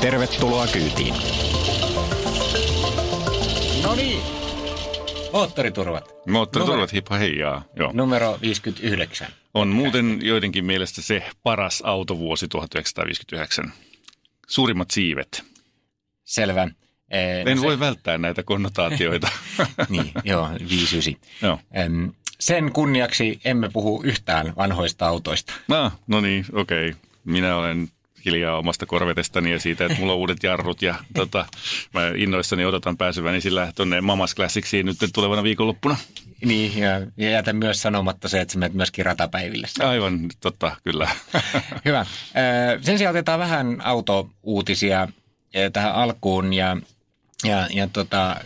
Tervetuloa kyytiin. No niin. Moottoriturvat. Moottoriturvat, hippa heijaa. Joo. Numero 59. On muuten joidenkin mielestä se paras autovuosi 1959. Suurimmat siivet. Selvä. Ee, en no se... voi välttää näitä konnotaatioita. niin, joo, 59. Joo. Sen kunniaksi emme puhu yhtään vanhoista autoista. Ah, no niin, okei. Okay. Minä olen hiljaa omasta korvetestani ja siitä, että mulla on uudet jarrut ja tota, mä innoissani odotan pääseväni sillä tuonne Mamas Classicsiin nyt tulevana viikonloppuna. Niin, ja, jätän myös sanomatta se, että sä menet myöskin ratapäiville. Aivan, totta, kyllä. Hyvä. Sen sijaan otetaan vähän autouutisia tähän alkuun ja ja, ja tota,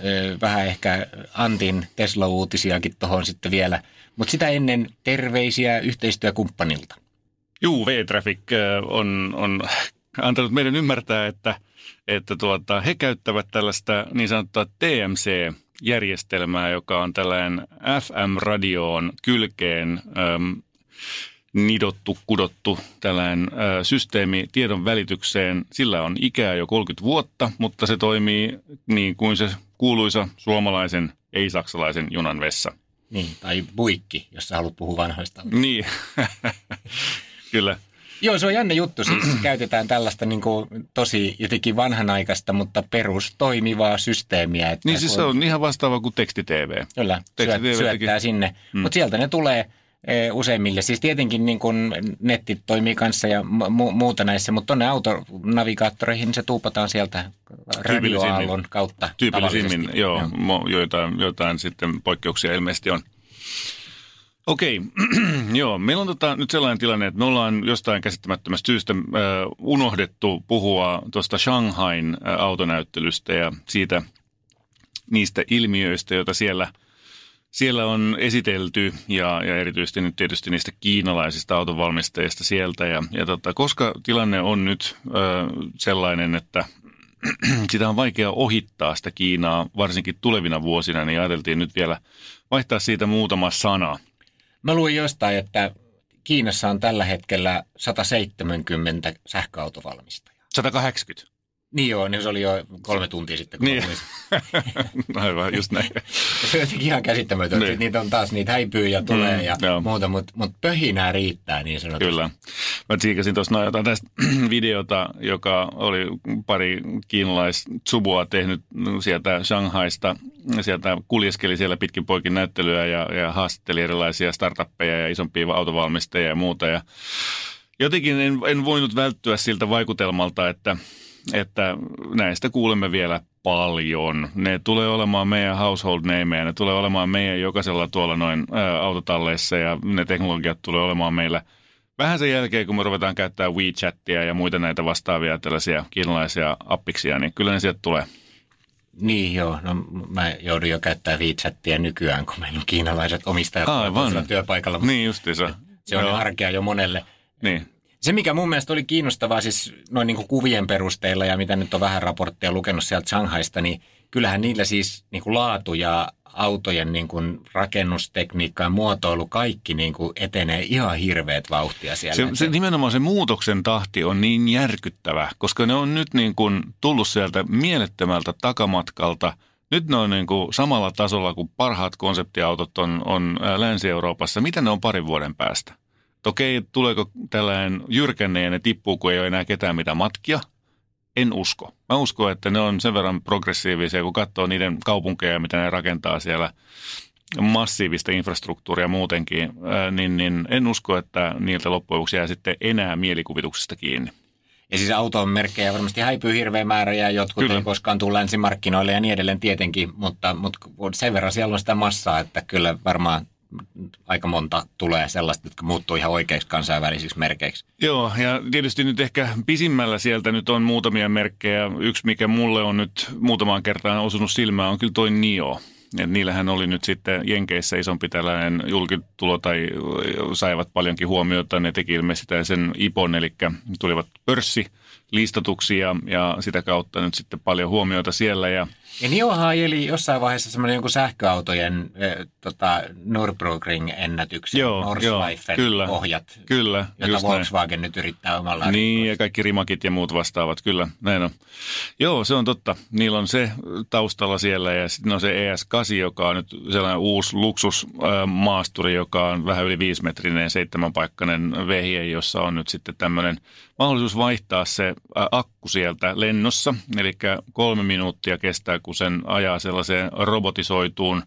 vähän ehkä Antin Tesla-uutisiakin tuohon sitten vielä. Mutta sitä ennen terveisiä yhteistyökumppanilta. Juu, V-Traffic on, on antanut meidän ymmärtää, että, että tuota, he käyttävät tällaista niin sanottua TMC-järjestelmää, joka on tällainen FM-radioon kylkeen äm, nidottu, kudottu tällainen ä, systeemi tiedon välitykseen. Sillä on ikää jo 30 vuotta, mutta se toimii niin kuin se kuuluisa suomalaisen, ei-saksalaisen junan vessa. Niin, tai buikki, jos sä haluat puhua vanhoista. Niin, kyllä. Joo, se on jännä juttu. Siis käytetään tällaista niin kuin, tosi jotenkin vanhanaikaista, mutta perustoimivaa systeemiä. Että niin siis se on ihan vastaava kuin teksti-TV. Kyllä, teksti-TV syöttää teki. sinne. Mm. Mutta sieltä ne tulee – Eh, useimmille. Siis tietenkin niin kun netti toimii kanssa ja mu- muuta näissä, mutta tuonne autonavigaattoreihin se tuupataan sieltä radioaallon kautta. Tyypillisimmin, joo, joo. Joitain, joitain sitten poikkeuksia ilmeisesti on. Okei, joo. Meillä on tota, nyt sellainen tilanne, että me ollaan jostain käsittämättömästä syystä äh, unohdettu puhua tuosta Shanghain äh, autonäyttelystä ja siitä niistä ilmiöistä, joita siellä – siellä on esitelty ja, ja erityisesti nyt tietysti niistä kiinalaisista autonvalmistajista sieltä. Ja, ja tota, koska tilanne on nyt ö, sellainen, että sitä on vaikea ohittaa sitä Kiinaa, varsinkin tulevina vuosina, niin ajateltiin nyt vielä vaihtaa siitä muutama sana. Mä luin jostain, että Kiinassa on tällä hetkellä 170 sähköautovalmistajaa. 180? Niin joo, niin se oli jo kolme tuntia sitten. Kun niin. Aivan, just näin. se on ihan käsittämätöntä. Niin. Niitä on taas, niitä häipyy ja tulee mm, ja joo. muuta, mutta mut pöhinää riittää niin sanotusti. Kyllä. Mä tsiikasin tuossa no, jotain tästä videota, joka oli pari kiinalais Tsubua tehnyt sieltä Shanghaista. Sieltä kuljeskeli siellä pitkin poikin näyttelyä ja, ja haastatteli erilaisia startuppeja ja isompia autovalmistajia ja muuta. Ja jotenkin en, en voinut välttyä siltä vaikutelmalta, että – että näistä kuulemme vielä paljon. Ne tulee olemaan meidän household nameja, ne tulee olemaan meidän jokaisella tuolla noin ää, autotalleissa ja ne teknologiat tulee olemaan meillä vähän sen jälkeen, kun me ruvetaan käyttää WeChatia ja muita näitä vastaavia tällaisia kiinalaisia appiksia, niin kyllä ne sieltä tulee. Niin joo, no mä joudun jo käyttää WeChatia nykyään, kun meillä on kiinalaiset omistajat Aivan. työpaikalla. Niin justiinsa. Se on joo. arkea jo monelle. Niin. Se, mikä mun mielestä oli kiinnostavaa siis noin niin kuin kuvien perusteella ja mitä nyt on vähän raportteja lukenut sieltä Shanghaista, niin kyllähän niillä siis niin kuin laatu ja autojen niin kuin rakennustekniikka ja muotoilu, kaikki niin kuin etenee ihan hirveät vauhtia siellä. Se, se, nimenomaan se muutoksen tahti on niin järkyttävä, koska ne on nyt niin kuin tullut sieltä mielettömältä takamatkalta. Nyt ne on niin kuin samalla tasolla kuin parhaat konseptiautot on, on Länsi-Euroopassa. Mitä ne on parin vuoden päästä? Okei, tuleeko tällainen jyrkänne ja ne tippuu, kun ei ole enää ketään mitä matkia. En usko. Mä uskon, että ne on sen verran progressiivisia, kun katsoo niiden kaupunkeja, mitä ne rakentaa siellä, massiivista infrastruktuuria muutenkin, niin, niin en usko, että niiltä loppujen jää sitten enää mielikuvituksesta kiinni. Ja siis auton merkkejä varmasti häipyy hirveä määrä ja jotkut kyllä. ei koskaan tule länsimarkkinoille ja niin edelleen tietenkin, mutta, mutta sen verran siellä on sitä massaa, että kyllä varmaan aika monta tulee sellaista, jotka muuttuu ihan oikeiksi kansainvälisiksi merkeiksi. Joo, ja tietysti nyt ehkä pisimmällä sieltä nyt on muutamia merkkejä. Yksi, mikä mulle on nyt muutamaan kertaan osunut silmään, on kyllä toi NIO. Et niillähän oli nyt sitten Jenkeissä isompi tällainen julkitulo tai saivat paljonkin huomiota. Ne teki ilmeisesti sen IPON, eli tulivat pörssi listatuksi ja, ja sitä kautta nyt sitten paljon huomiota siellä. Ja, ja Niohan eli jossain vaiheessa semmoinen jonkun sähköautojen äh, tota, Nürburgring-ennätyksen, Joo, joo, kyllä, ohjat, kyllä, jota Volkswagen näin. nyt yrittää omalla Niin, ja kaikki rimakit ja muut vastaavat, kyllä, näin on. Joo, se on totta. Niillä on se taustalla siellä ja sitten on se ES8, joka on nyt sellainen uusi luksusmaasturi, joka on vähän yli viisimetrinen, seitsemänpaikkainen vehje, jossa on nyt sitten tämmöinen mahdollisuus vaihtaa se akku sieltä lennossa, eli kolme minuuttia kestää, kun sen ajaa sellaiseen robotisoituun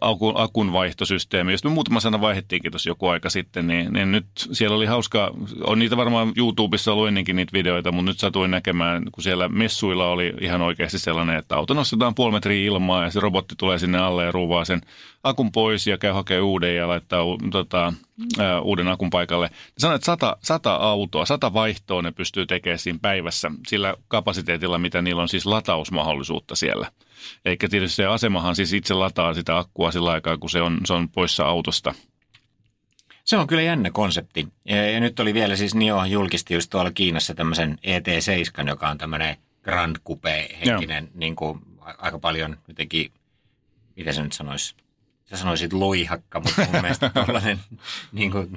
akun, akunvaihtosysteemi, josta me muutama sana vaihdettiinkin tuossa joku aika sitten, niin, niin nyt siellä oli hauska, on niitä varmaan YouTubessa ollut ennenkin niitä videoita, mutta nyt satuin näkemään, kun siellä messuilla oli ihan oikeasti sellainen, että auto nostetaan puoli metriä ilmaa ja se robotti tulee sinne alle ja ruuvaa sen akun pois ja käy hakemaan uuden ja laittaa tota, uuden akun paikalle. Sanoit, että sata, sata autoa, sata vaihtoa ne pystyy tekemään siinä päivässä sillä kapasiteetilla, mitä niillä on siis latausmahdollisuutta siellä. Eikä tietysti se asemahan siis itse lataa sitä akkua sillä aikaa, kun se on, se on poissa autosta. Se on kyllä jännä konsepti. Ja, ja nyt oli vielä siis Nio julkisti just tuolla Kiinassa tämmöisen ET7, joka on tämmöinen Grand Coupe-henkinen, niin kuin aika paljon jotenkin, miten se nyt sanoisi, sä sanoisit loihakka, mutta mun mielestä tuollainen niin kuin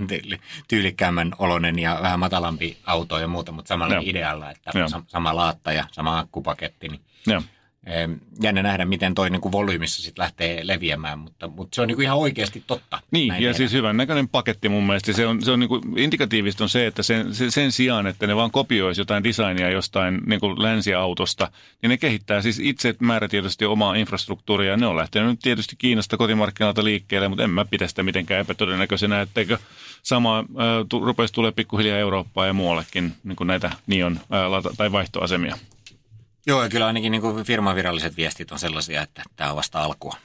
tyylikkäämmän oloinen ja vähän matalampi auto ja muuta, mutta samalla Joo. idealla, että Joo. sama laatta ja sama akkupaketti. Niin Joo jännä nähdä, miten toi niin kuin volyymissa sitten lähtee leviämään, mutta, mutta se on niin kuin ihan oikeasti totta. Niin, ja tehdä. siis hyvän näköinen paketti mun mielestä. Se on, se on niin kuin indikatiivista on se, että sen, sen sijaan, että ne vaan kopioisi jotain designia jostain niin kuin länsiautosta, niin ne kehittää siis itse määrätietoisesti omaa infrastruktuuria. Ne on lähtenyt tietysti Kiinasta kotimarkkinoilta liikkeelle, mutta en mä pidä sitä mitenkään epätodennäköisenä, etteikö sama äh, tu, rupeisi tulee pikkuhiljaa Eurooppaan ja muuallekin niin kuin näitä Nion äh, tai vaihtoasemia. Joo, ja kyllä ainakin niin kuin firman viralliset viestit on sellaisia, että tämä on vasta alkua.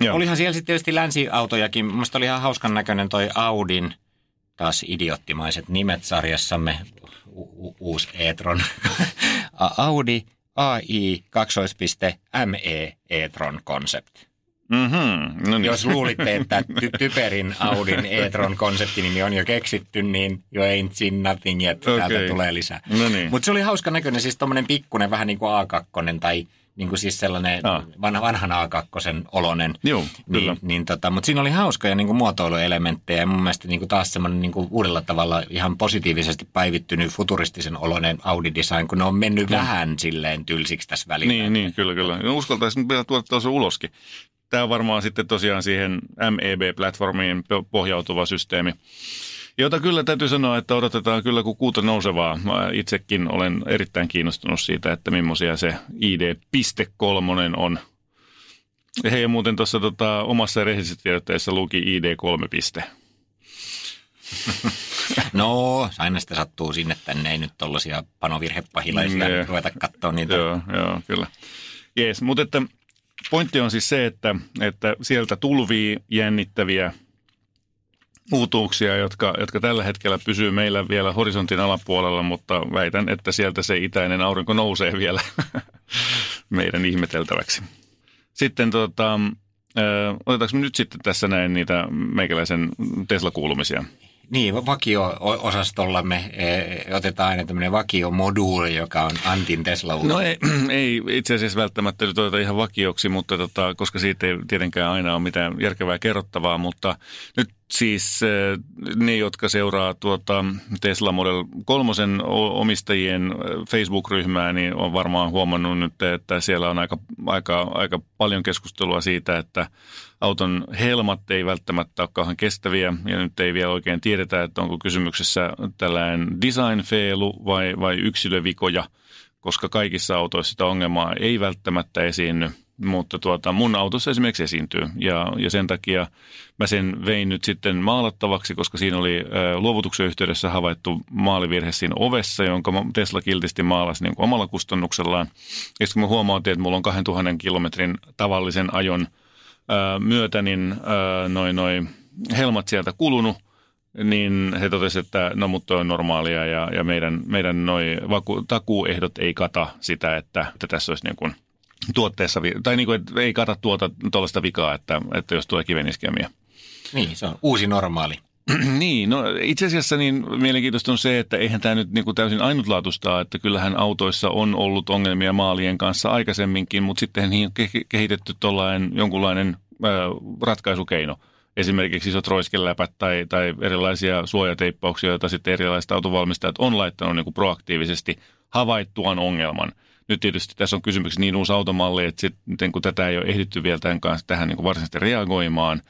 Joo. Olihan siellä sitten tietysti länsiautojakin. Mielestäni oli ihan hauskan näköinen toi Audin, taas idioottimaiset nimet sarjassamme, u- uusi e-tron. Audi AI 2. ME e-tron concept. Mm-hmm. No niin. Jos luulitte, että ty- typerin Audin e-tron konseptinimi on jo keksitty, niin jo ain't seen nothing yet. Okay. Täältä tulee lisää. No niin. Mutta se oli hauska näköinen, siis tommonen pikkunen, vähän niin kuin A2 tai niin kuin siis sellainen ah. vanha, vanhan A2 olonen. Joo, kyllä. Niin, niin tota, mutta siinä oli hauskoja niin kuin muotoiluelementtejä ja mun mielestä niin kuin taas semmoinen niin kuin uudella tavalla ihan positiivisesti päivittynyt futuristisen olonen Audi-design, kun ne on mennyt no. vähän silleen tylsiksi tässä välillä. Niin, niin kyllä, kyllä. Uskaltaisin vielä tuoda tuossa uloskin tämä on varmaan sitten tosiaan siihen MEB-platformiin pohjautuva systeemi, jota kyllä täytyy sanoa, että odotetaan kyllä kuin kuuta nousevaa. Mä itsekin olen erittäin kiinnostunut siitä, että millaisia se ID.3 on. Hei, ja muuten tuossa tota, omassa rehellisessä luki ID3 piste. No, aina sitä sattuu sinne tänne, ei nyt tollaisia panovirhepahilaisia ne. ruveta katsoa niitä. Joo, joo, kyllä. Jees, mutta että pointti on siis se, että, että sieltä tulvii jännittäviä uutuuksia, jotka, jotka tällä hetkellä pysyy meillä vielä horisontin alapuolella, mutta väitän, että sieltä se itäinen aurinko nousee vielä meidän ihmeteltäväksi. Sitten tota, otetaanko me nyt sitten tässä näin niitä meikäläisen Tesla-kuulumisia? Niin, vakio-osastollamme e, otetaan aina tämmöinen vakiomoduuli, joka on Antin tesla No ei, ei itse asiassa välttämättä nyt ihan vakioksi, mutta tota, koska siitä ei tietenkään aina ole mitään järkevää kerrottavaa, mutta nyt siis ne, jotka seuraa tuota Tesla Model 3 omistajien Facebook-ryhmää, niin on varmaan huomannut nyt, että siellä on aika, aika, aika paljon keskustelua siitä, että auton helmat ei välttämättä ole kauhean kestäviä ja nyt ei vielä oikein tiedetä, että onko kysymyksessä tällainen design-feilu vai, vai yksilövikoja, koska kaikissa autoissa sitä ongelmaa ei välttämättä esiinny – mutta tuota, mun autossa esimerkiksi esiintyy ja, ja sen takia mä sen vein nyt sitten maalattavaksi, koska siinä oli ä, luovutuksen yhteydessä havaittu maalivirhe siinä ovessa, jonka Tesla kiltisti maalasi niin kuin omalla kustannuksellaan. Ja kun mä huomautin, että mulla on 2000 kilometrin tavallisen ajon myötä niin noin noin helmat sieltä kulunut, niin he totesivat, että no mutta on normaalia ja, ja meidän, meidän noi vaku, takuuehdot ei kata sitä, että, että tässä olisi niin kuin tuotteessa, tai niin kuin, että ei kata tuota tuollaista vikaa, että, että jos tulee kiveniskemiä. Niin, se on uusi normaali. niin, no itse asiassa niin mielenkiintoista on se, että eihän tämä nyt niin kuin täysin ainutlaatuista, että kyllähän autoissa on ollut ongelmia maalien kanssa aikaisemminkin, mutta sitten niihin on kehitetty tuollainen jonkunlainen ää, ratkaisukeino. Esimerkiksi isot roiskeläpät tai, tai erilaisia suojateippauksia, joita sitten erilaiset autovalmistajat on laittanut niin kuin proaktiivisesti havaittuan ongelman – nyt tietysti tässä on kysymyksessä niin uusi automalli, että sitten kun tätä ei ole ehditty vielä tämän kanssa tähän niin kuin varsinaisesti reagoimaan.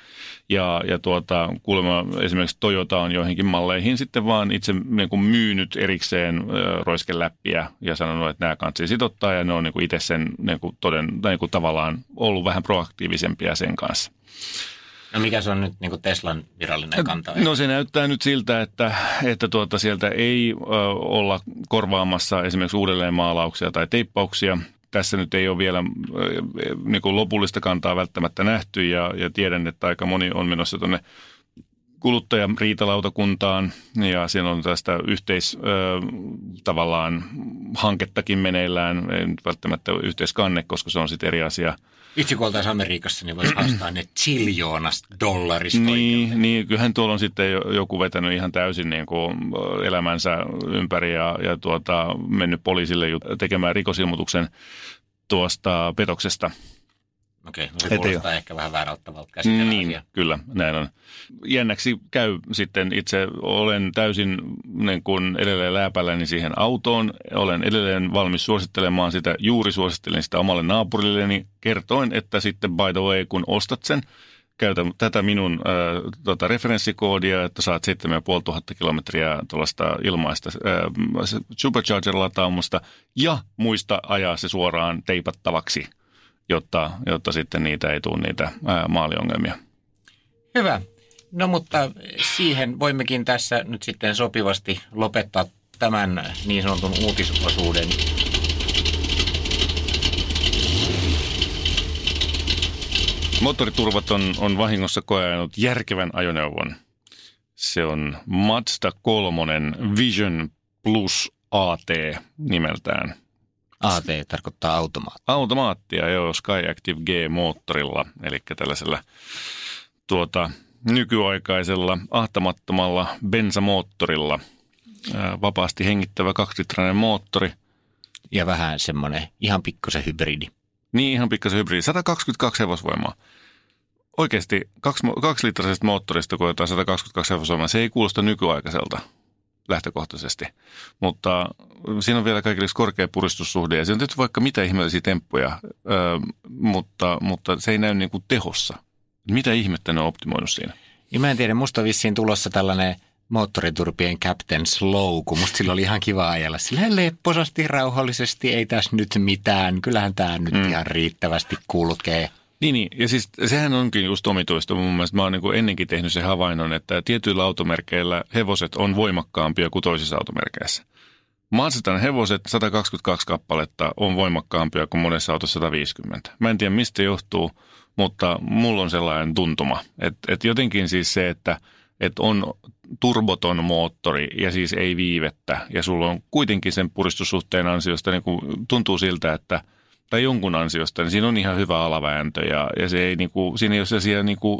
Ja, ja tuota, kuulemma esimerkiksi Toyota on joihinkin malleihin sitten vaan itse niin kuin myynyt erikseen roiskeläppiä ja sanonut, että nämä kansi sitottaa ja ne on niin kuin itse sen niin kuin toden, niin kuin tavallaan ollut vähän proaktiivisempia sen kanssa. No mikä se on nyt niin Teslan virallinen kanta? No se näyttää nyt siltä, että, että tuota, sieltä ei ö, olla korvaamassa esimerkiksi uudelleenmaalauksia tai teippauksia. Tässä nyt ei ole vielä niin lopullista kantaa välttämättä nähty ja, ja tiedän, että aika moni on menossa tuonne kuluttajan riitalautakuntaan ja siinä on tästä yhteis ö, tavallaan hankettakin meneillään, ei nyt välttämättä yhteiskanne, koska se on sitten eri asia – itse kun oltaisiin Amerikassa, niin voisi haastaa ne chiljoonasta dollarista. Niin, niin, kyllähän tuolla on sitten joku vetänyt ihan täysin niin kuin elämänsä ympäri ja, ja tuota, mennyt poliisille tekemään rikosilmoituksen tuosta petoksesta – Okei, no se kuulostaa ehkä vähän väärauttavalta Niin, asia. kyllä, näin on. Jännäksi käy sitten itse, olen täysin niin kuin edelleen lääpälläni siihen autoon. Olen edelleen valmis suosittelemaan sitä, juuri suosittelin sitä omalle naapurilleni. Kertoin, että sitten by the way, kun ostat sen, käytä tätä minun äh, tota, referenssikoodia, että saat 7500 kilometriä tuollaista ilmaista äh, supercharger-lataamusta ja muista ajaa se suoraan teipattavaksi – jotta, jotta sitten niitä ei tule niitä ää, maaliongelmia. Hyvä. No mutta siihen voimmekin tässä nyt sitten sopivasti lopettaa tämän niin sanotun uutisosuuden. Moottoriturvat on, on vahingossa koeanut järkevän ajoneuvon. Se on Mazda 3 Vision Plus AT nimeltään – AT tarkoittaa automaattia. Automaattia, joo, Skyactiv G-moottorilla, eli tällaisella tuota, nykyaikaisella ahtamattomalla bensamoottorilla. Vapaasti hengittävä kaksilitrainen moottori. Ja vähän semmoinen ihan pikkusen hybridi. Niin, ihan pikkusen hybridi. 122 hevosvoimaa. Oikeasti kaksi, kaksilitraisesta moottorista, kun 122 hevosvoimaa, se ei kuulosta nykyaikaiselta lähtökohtaisesti. Mutta siinä on vielä kaikille korkea puristussuhde ja siinä on tehty vaikka mitä ihmeellisiä temppuja, ö, mutta, mutta se ei näy niin kuin tehossa. Mitä ihmettä ne on optimoinut siinä? Niin mä en tiedä, musta on vissiin tulossa tällainen moottoriturpien Captain Slow, kun musta sillä oli ihan kiva ajella silleen lepposasti, rauhallisesti, ei tässä nyt mitään. Kyllähän tämä nyt mm. ihan riittävästi kulkee. Niin, niin, ja siis sehän onkin just omituista mun mielestä. Mä oon niin ennenkin tehnyt sen havainnon, että tietyillä automerkeillä hevoset on voimakkaampia kuin toisissa automerkeissä. Mazdan hevoset 122 kappaletta on voimakkaampia kuin monessa autossa 150. Mä en tiedä mistä johtuu, mutta mulla on sellainen tuntuma. Että et jotenkin siis se, että et on turboton moottori ja siis ei viivettä ja sulla on kuitenkin sen puristussuhteen ansiosta niin kuin tuntuu siltä, että – tai jonkun ansiosta, niin siinä on ihan hyvä alavääntö ja, ja se ei, niin kuin, siinä ei ole sellaisia niin kuin,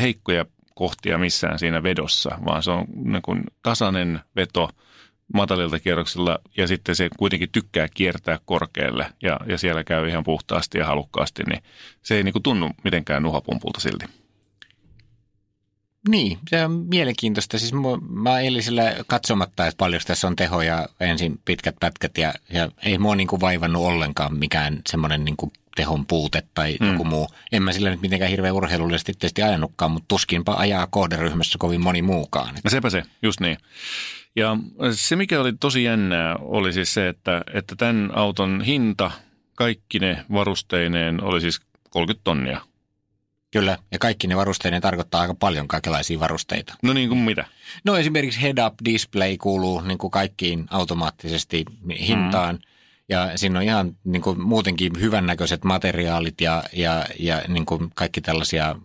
heikkoja kohtia missään siinä vedossa, vaan se on niin kuin, tasainen veto matalilta kierroksilla ja sitten se kuitenkin tykkää kiertää korkealle ja, ja siellä käy ihan puhtaasti ja halukkaasti, niin se ei niin kuin, tunnu mitenkään nuhapumpulta silti. Niin, se on mielenkiintoista. Siis mä eilisellä katsomatta, että paljon tässä on tehoja, ensin pitkät pätkät ja, ja ei mua niin kuin vaivannut ollenkaan mikään semmoinen niin kuin tehon puute tai mm. joku muu. En mä sillä nyt mitenkään hirveän urheilullisesti tietysti ajanutkaan, mutta tuskinpa ajaa kohderyhmässä kovin moni muukaan. No sepä se, just niin. Ja se, mikä oli tosi jännää, oli siis se, että, että tämän auton hinta kaikki ne varusteineen oli siis 30 tonnia. Kyllä, ja kaikki ne varusteinen tarkoittaa aika paljon kaikenlaisia varusteita. No niin kuin mitä? No esimerkiksi head-up display kuuluu niin kuin kaikkiin automaattisesti hintaan. Mm. Ja siinä on ihan niin kuin, muutenkin hyvännäköiset materiaalit ja, ja, ja niin kuin kaikki tällaisia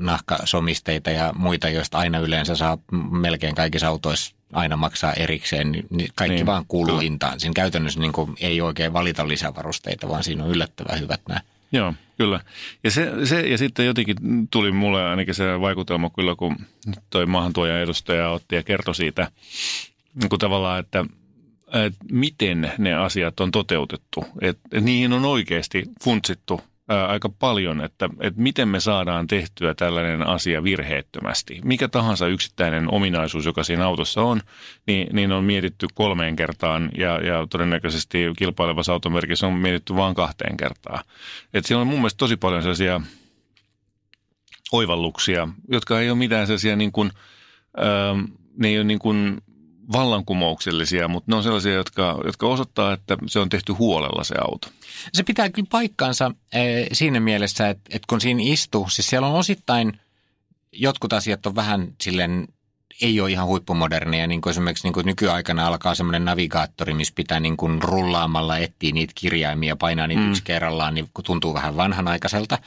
nahkasomisteita ja muita, joista aina yleensä saa melkein kaikissa autoissa aina maksaa erikseen, niin kaikki niin, vaan kuuluu kyllä. hintaan. Siinä käytännössä niin kuin, ei oikein valita lisävarusteita, vaan siinä on yllättävän hyvät nämä. Joo, kyllä. Ja, se, se, ja sitten jotenkin tuli mulle ainakin se vaikutelma kyllä, kun toi maahantuojan edustaja otti ja kertoi siitä, niin kuin tavallaan, että, että miten ne asiat on toteutettu. Että niihin on oikeasti funtsittu aika paljon, että, että miten me saadaan tehtyä tällainen asia virheettömästi. Mikä tahansa yksittäinen ominaisuus, joka siinä autossa on, niin, niin on mietitty kolmeen kertaan ja, ja todennäköisesti kilpailevassa automerkissä on mietitty vain kahteen kertaan. Et siellä on mun mielestä tosi paljon sellaisia oivalluksia, jotka ei ole mitään sellaisia niin kuin, ää, ne ei ole niin kuin vallankumouksellisia, mutta ne on sellaisia, jotka, jotka osoittaa, että se on tehty huolella se auto. Se pitää kyllä paikkaansa eh, siinä mielessä, että, että kun siinä istuu, siis siellä on osittain jotkut asiat on vähän silleen ei ole ihan huippumoderneja, niin kuin esimerkiksi niin kuin nykyaikana alkaa semmoinen navigaattori, missä pitää niin kuin rullaamalla etsiä niitä kirjaimia, painaa niitä mm. yksi kerrallaan, niin tuntuu vähän vanhanaikaiselta.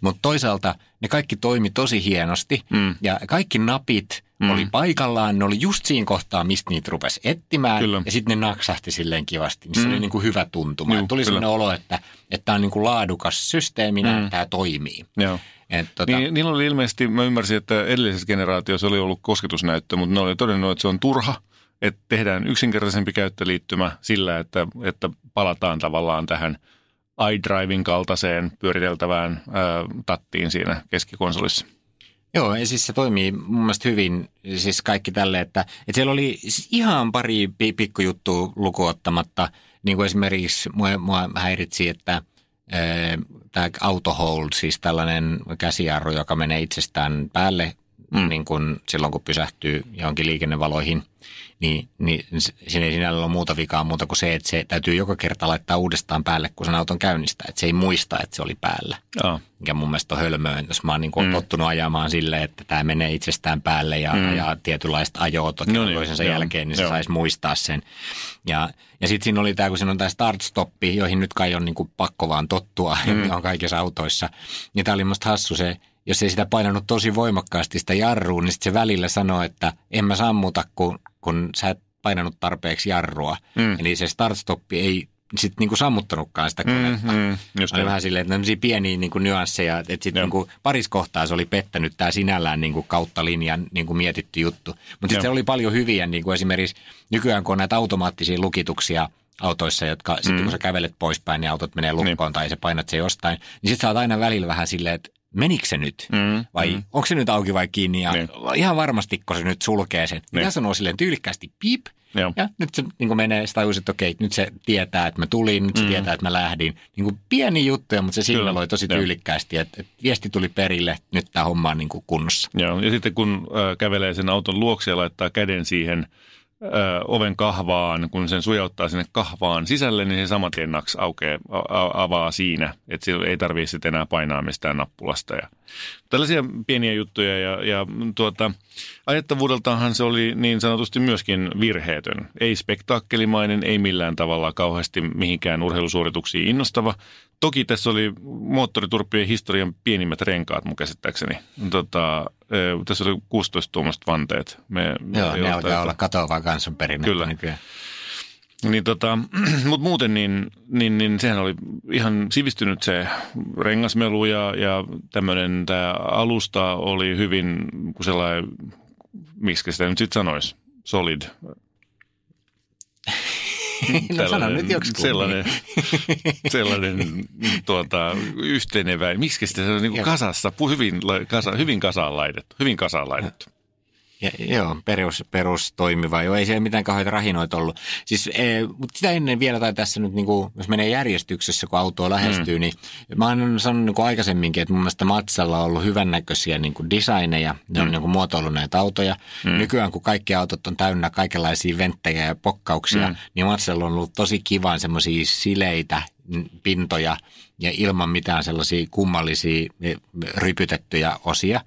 Mutta toisaalta ne kaikki toimi tosi hienosti mm. ja kaikki napit mm. oli paikallaan, ne oli just siinä kohtaa, mistä niitä rupesi etsimään kyllä. ja sitten ne naksahti silleen kivasti. Niin se mm. oli niin kuin hyvä tuntuma. Juh, tuli sellainen olo, että tämä on niin kuin laadukas systeemi, mm. tämä toimii. Joo. Et, tota... niin, niillä oli ilmeisesti, mä ymmärsin, että edellisessä generaatiossa oli ollut kosketusnäyttö, mutta ne oli todennut, että se on turha, että tehdään yksinkertaisempi käyttöliittymä sillä, että, että palataan tavallaan tähän iDrivin kaltaiseen pyöriteltävään ää, tattiin siinä keskikonsolissa. Joo, siis se toimii mun mielestä hyvin, siis kaikki tälle, että, että siellä oli siis ihan pari pikkujuttua lukuottamatta, niin kuin esimerkiksi mua, mua häiritsi, että – tämä auto hold, siis tällainen käsijarru, joka menee itsestään päälle mm. niin kun silloin, kun pysähtyy johonkin liikennevaloihin, niin, niin siinä ei sinällä ole muuta vikaa muuta kuin se, että se täytyy joka kerta laittaa uudestaan päälle, kun sen auton käynnistää. Että se ei muista, että se oli päällä. Oh. Mikä mun mielestä on hölmöä, jos mä oon niin mm. tottunut ajamaan silleen, että tämä menee itsestään päälle ja, mm. ja tietynlaista ajoa no niin, toisensa joo, jälkeen, niin se saisi muistaa sen. Ja, ja sitten siinä oli tämä, kun siinä on tämä start-stoppi, joihin nyt kai on niin kuin pakko vaan tottua, mm. on kaikissa autoissa. Niin tämä oli musta hassu se, jos ei sitä painanut tosi voimakkaasti sitä jarruun, niin sitten se välillä sanoo, että en mä sammuta, kun, kun sä et painanut tarpeeksi jarrua. Mm. Eli se start-stoppi ei sitten niinku sammuttanutkaan sitä konetta. Mm, mm, just oli vähän silleen, että pieniä niinku nyansseja, että sitten niinku paris kohtaa se oli pettänyt tämä sinällään niinku kautta linjan niinku mietitty juttu. Mutta sitten se oli paljon hyviä, niinku esimerkiksi nykyään kun on näitä automaattisia lukituksia autoissa, jotka mm. sitten kun sä kävelet poispäin, niin autot menee lukkoon niin. tai sä painat se jostain, niin sitten sä oot aina välillä vähän silleen, että menikö se nyt mm, vai mm. onko se nyt auki vai kiinni ja niin. ihan varmasti, kun se nyt sulkee sen. Niin. Ja sanoo silleen tyylikkäästi piip Joo. ja nyt se niin menee, sitä tajusit, että okei, nyt se tietää, että mä tulin, nyt se mm. tietää, että mä lähdin. Niin kuin pieni juttuja, mutta se signaloi tosi tyylikkäästi, että, että viesti tuli perille, nyt tämä homma on niin kuin kunnossa. Joo, ja sitten kun äh, kävelee sen auton luokse ja laittaa käden siihen – ö, oven kahvaan, kun sen sujauttaa sinne kahvaan sisälle, niin se saman tien naks aukeaa, avaa siinä. Että ei tarvitse sitten enää painaa mistään nappulasta. Ja tällaisia pieniä juttuja ja, ja tuota, ajettavuudeltaanhan se oli niin sanotusti myöskin virheetön. Ei spektaakkelimainen, ei millään tavalla kauheasti mihinkään urheilusuorituksiin innostava. Toki tässä oli moottoriturppien historian pienimmät renkaat mun käsittääkseni. Tota, tässä oli 16 tuommoista vanteet. Me, Joo, ne alkaa olla katoavaa kansanperinnettä Kyllä. nykyään. Niin tota, mutta muuten niin, niin, niin, sehän oli ihan sivistynyt se rengasmelu ja, ja tämmöinen tämä alusta oli hyvin sellainen, miksi sitä nyt sitten sanoisi, solid. No sano nyt joku sellainen, sellainen tuota, yhtenevä, miksi sitä on niin kasassa, hyvin, kasa, hyvin kasaan laitettu, hyvin kasaan laitettu. Ja, joo, perus, perus toimiva. Joo, ei siellä mitään kauheita rahinoita ollut. Siis, e, mutta sitä ennen vielä, tai tässä nyt, niin kuin, jos menee järjestyksessä, kun autoa lähestyy, mm. niin mä oon sanonut niin kuin aikaisemminkin, että mun mielestä Matsalla on ollut hyvännäköisiä niin kuin designeja. Ne mm. on niin kuin muotoillut näitä autoja. Mm. Nykyään, kun kaikki autot on täynnä kaikenlaisia venttejä ja pokkauksia, mm. niin Matsalla on ollut tosi kivan semmoisia sileitä pintoja ja ilman mitään sellaisia kummallisia rypytettyjä osia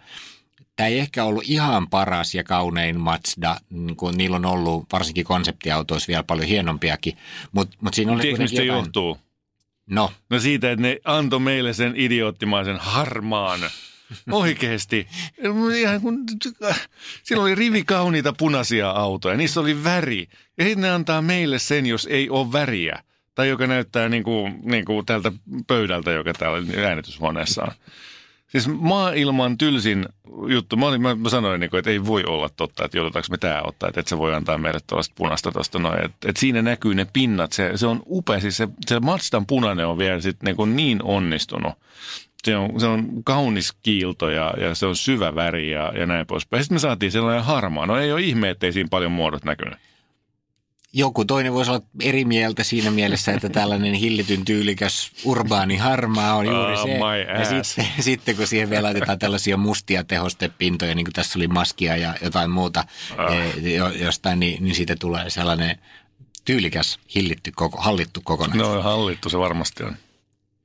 tämä ei ehkä ollut ihan paras ja kaunein Mazda, niin kuin niillä on ollut varsinkin konseptiautoissa vielä paljon hienompiakin, mutta mut siinä oli Tiedätkö, mistä jotain... johtuu? No, No siitä, että ne antoi meille sen idioottimaisen harmaan. Oikeesti. Ihan kun, siinä oli rivi kauniita punaisia autoja, niissä oli väri. Ja sitten ne antaa meille sen, jos ei ole väriä. Tai joka näyttää niin kuin, niin kuin tältä pöydältä, joka täällä äänityshuoneessa on. Siis maailman tylsin juttu. Mä, olin, mä, mä sanoin, niin kuin, että ei voi olla totta, että joudutaanko me tämä ottaa, että et se voi antaa meille tuollaista punaista tuosta noin. Että et siinä näkyy ne pinnat, se, se on upea. Siis se, se Mazdan punainen on vielä sit niin, kuin niin onnistunut. Se on, se on kaunis kiilto ja, ja se on syvä väri ja, ja näin poispäin. Sitten me saatiin sellainen harmaa. No ei ole ihme, ettei siinä paljon muodot näkynyt. Joku toinen voisi olla eri mieltä siinä mielessä, että tällainen hillityn tyylikäs urbaani harmaa on juuri Ah, se. my Ja sitten, sitten kun siihen vielä laitetaan tällaisia mustia tehostepintoja, niin kuin tässä oli maskia ja jotain muuta jo- jostain, niin, niin siitä tulee sellainen tyylikäs, hillitty, koko, hallittu kokonaisuus. No hallittu se varmasti on.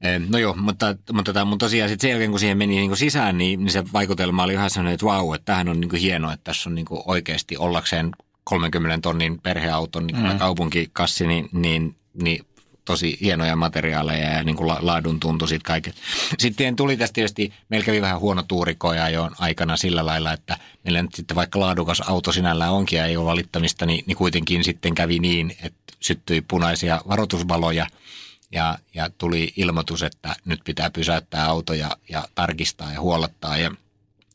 Eh, No joo, mutta, mutta, tota, mutta tosiaan sit sen jälkeen, kun siihen meni niin kuin sisään, niin, niin se vaikutelma oli ihan sellainen, että vau, että tämähän on niin kuin hienoa, että tässä on niin kuin oikeasti ollakseen 30 tonnin perheauton niin mm. kaupunkikassi, niin, niin, niin tosi hienoja materiaaleja ja niin kuin la- laadun tuntu siitä kaiket. Sitten tuli tästä tietysti, meillä kävi vähän huono tuurikoja jo aikana sillä lailla, että meillä nyt sitten vaikka laadukas auto sinällään onkin ja ei ole valittamista, niin, niin kuitenkin sitten kävi niin, että syttyi punaisia varoitusvaloja ja, ja tuli ilmoitus, että nyt pitää pysäyttää auto ja, ja tarkistaa ja huollattaa ja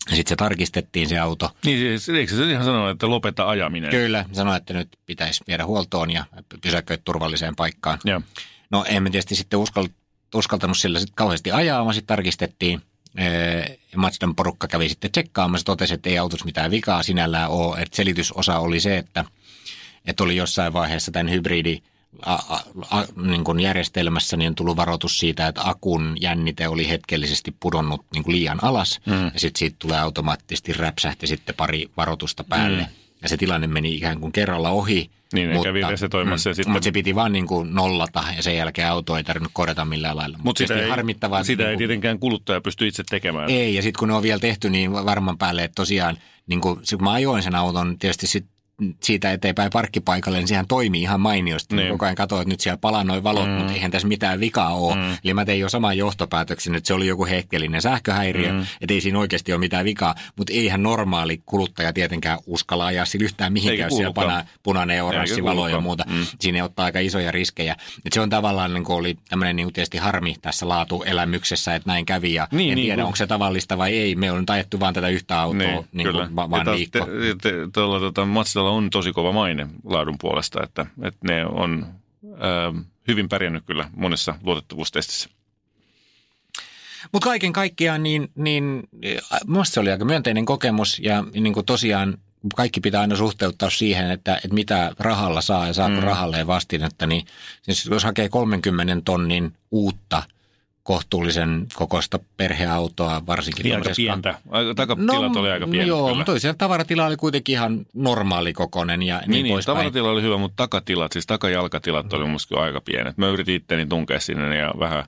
sitten se tarkistettiin se auto. Niin siis, eikö se ihan sanoa, että lopeta ajaminen? Kyllä, sanoi, että nyt pitäisi viedä huoltoon ja pysäköidä turvalliseen paikkaan. Joo. No emme tietysti sitten uskal, uskaltanut sillä sitten kauheasti ajaa, vaan sitten tarkistettiin. Ja Mazdan porukka kävi sitten tsekkaamassa, totesi, että ei autossa mitään vikaa sinällään ole. Että selitysosa oli se, että, että oli jossain vaiheessa tämän hybridi a, a, a, niin kuin järjestelmässä niin on tullut varoitus siitä, että akun jännite oli hetkellisesti pudonnut niin kuin liian alas. Mm. Ja sitten siitä tulee automaattisesti räpsähti sitten pari varoitusta päälle. Mm. Ja se tilanne meni ikään kuin kerralla ohi. Niin, ne kävi resetoimassa ja sitten- Mutta se piti vaan niin kuin nollata ja sen jälkeen auto ei tarvinnut korjata millään lailla. Mutta sitä, ei, harmittavaa, sitä niin ei kuin- tietenkään kuluttaja pysty itse tekemään. ei, ja sitten kun ne on vielä tehty, niin varman päälle, että tosiaan, niin kun, sit kun mä ajoin sen auton, tietysti sit siitä eteenpäin parkkipaikalle, niin sehän toimii ihan mainiosti. Niin. Koko ajan katsoin, että nyt siellä palaa noin valot, mm. mutta eihän tässä mitään vikaa ole. Mm. Eli mä tein jo saman johtopäätöksen, että se oli joku hetkellinen sähköhäiriö, mm. että ei siinä oikeasti ole mitään vikaa. Mutta eihän normaali kuluttaja tietenkään uskalla ajaa sillä yhtään mihinkään, jos siellä pana, punainen ja oranssi valo ja muuta. Mm. Siinä ottaa aika isoja riskejä. Et se on tavallaan niin oli tämmöinen niin tietysti harmi tässä laatuelämyksessä, että näin kävi. Ja Niin, en niin, tiedä, kun- onko se tavallista vai ei. Me on nyt ajettu vaan tätä yhtä autoa niin, niin kuin va- vaan viikko. Tuolla tota, Mazdalla on tosi kova maine laadun puolesta, että, että ne on äh, hyvin pärjännyt kyllä monessa luotettavuustestissä. Mutta kaiken kaikkiaan niin, niin äh, se oli aika myönteinen kokemus ja niin kuin tosiaan kaikki pitää aina suhteuttaa siihen, että, että mitä rahalla saa ja saako mm. rahalleen vastinetta. Niin siis jos hakee 30 tonnin uutta kohtuullisen kokoista perheautoa, varsinkin Niin aika pientä. Takatilat oli aika pienet Joo, kyllä. mutta toisaalta tavaratila oli kuitenkin ihan normaali kokoinen ja niin, Niin, niin tavaratila oli hyvä, mutta takatilat, siis takajalkatilat oli musta kyllä aika pienet. Mä yritin itteni tunkea sinne ja vähän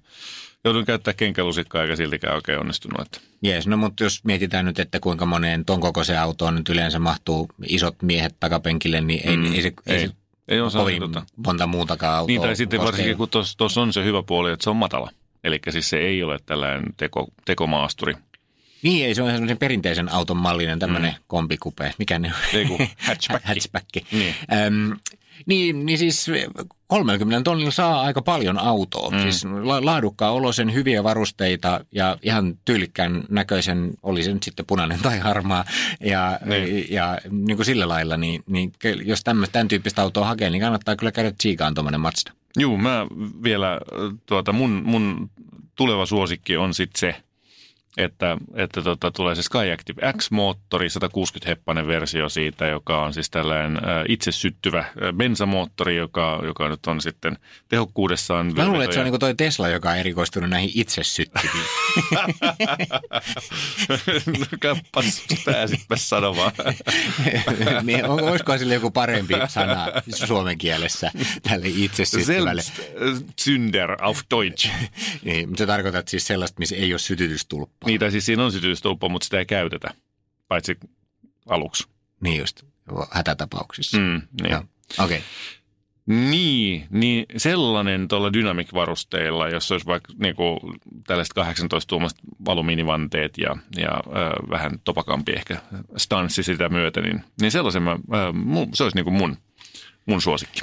joudun käyttää kenkälusikkaa eikä siltikään oikein onnistunut. Jees, no mutta jos mietitään nyt, että kuinka moneen ton kokoiseen autoon nyt yleensä mahtuu isot miehet takapenkille, niin ei, Mm, ei, se, ei, ei. se Ei ole kovin tota. monta muutakaan autoa Niin tai sitten koskee. varsinkin kun tuossa on se hyvä puoli, että se on matala. Eli siis se ei ole tällainen teko, tekomaasturi. Niin, ei se on semmoisen perinteisen auton mallinen tämmöinen mm. kombikupe. Mikä ne on? Ei kun hatchback. hatchback. Niin. Öm, niin, niin siis 30 tonnilla saa aika paljon autoa. Mm. Siis la- laadukkaan olosen, hyviä varusteita ja ihan tyylikkään näköisen, oli se nyt sitten punainen tai harmaa. Ja, Niin. ja niin kuin sillä lailla, niin, niin jos tämmöistä, tämän tyyppistä autoa hakee, niin kannattaa kyllä käydä tsiikaan tuommoinen Mazda. Juu, mä vielä, tuota, mun, mun tuleva suosikki on sitten se, että, että tota, tulee se Skyactiv X-moottori, 160-heppainen versio siitä, joka on siis tällainen ä, itse syttyvä ä, bensamoottori, joka, joka nyt on sitten tehokkuudessaan... Mä luulen, että se on niin kuin toi Tesla, joka on erikoistunut näihin itse syttyviin. Kappas, pääsitpä sanomaan. niin, on, olisiko sille joku parempi sana suomen kielessä tälle itse syttyvälle? Selbstzünder auf Deutsch. Niin, mutta se tarkoittaa siis sellaista, missä ei ole sytytystulppaa. Niitä siis siinä on sytystulppa, mutta sitä ei käytetä. paitsi aluksi. Niin just, hätätapauksissa. Mm, niin. Joo. Okei. Okay. Niin, niin sellainen tuolla Dynamic-varusteilla, jos olisi vaikka niin kuin, tällaiset 18-tuumaiset alumiinivanteet ja, ja äh, vähän topakampi ehkä stanssi sitä myötä, niin, niin sellaisen mä, äh, mu, se olisi niin kuin mun, mun suosikki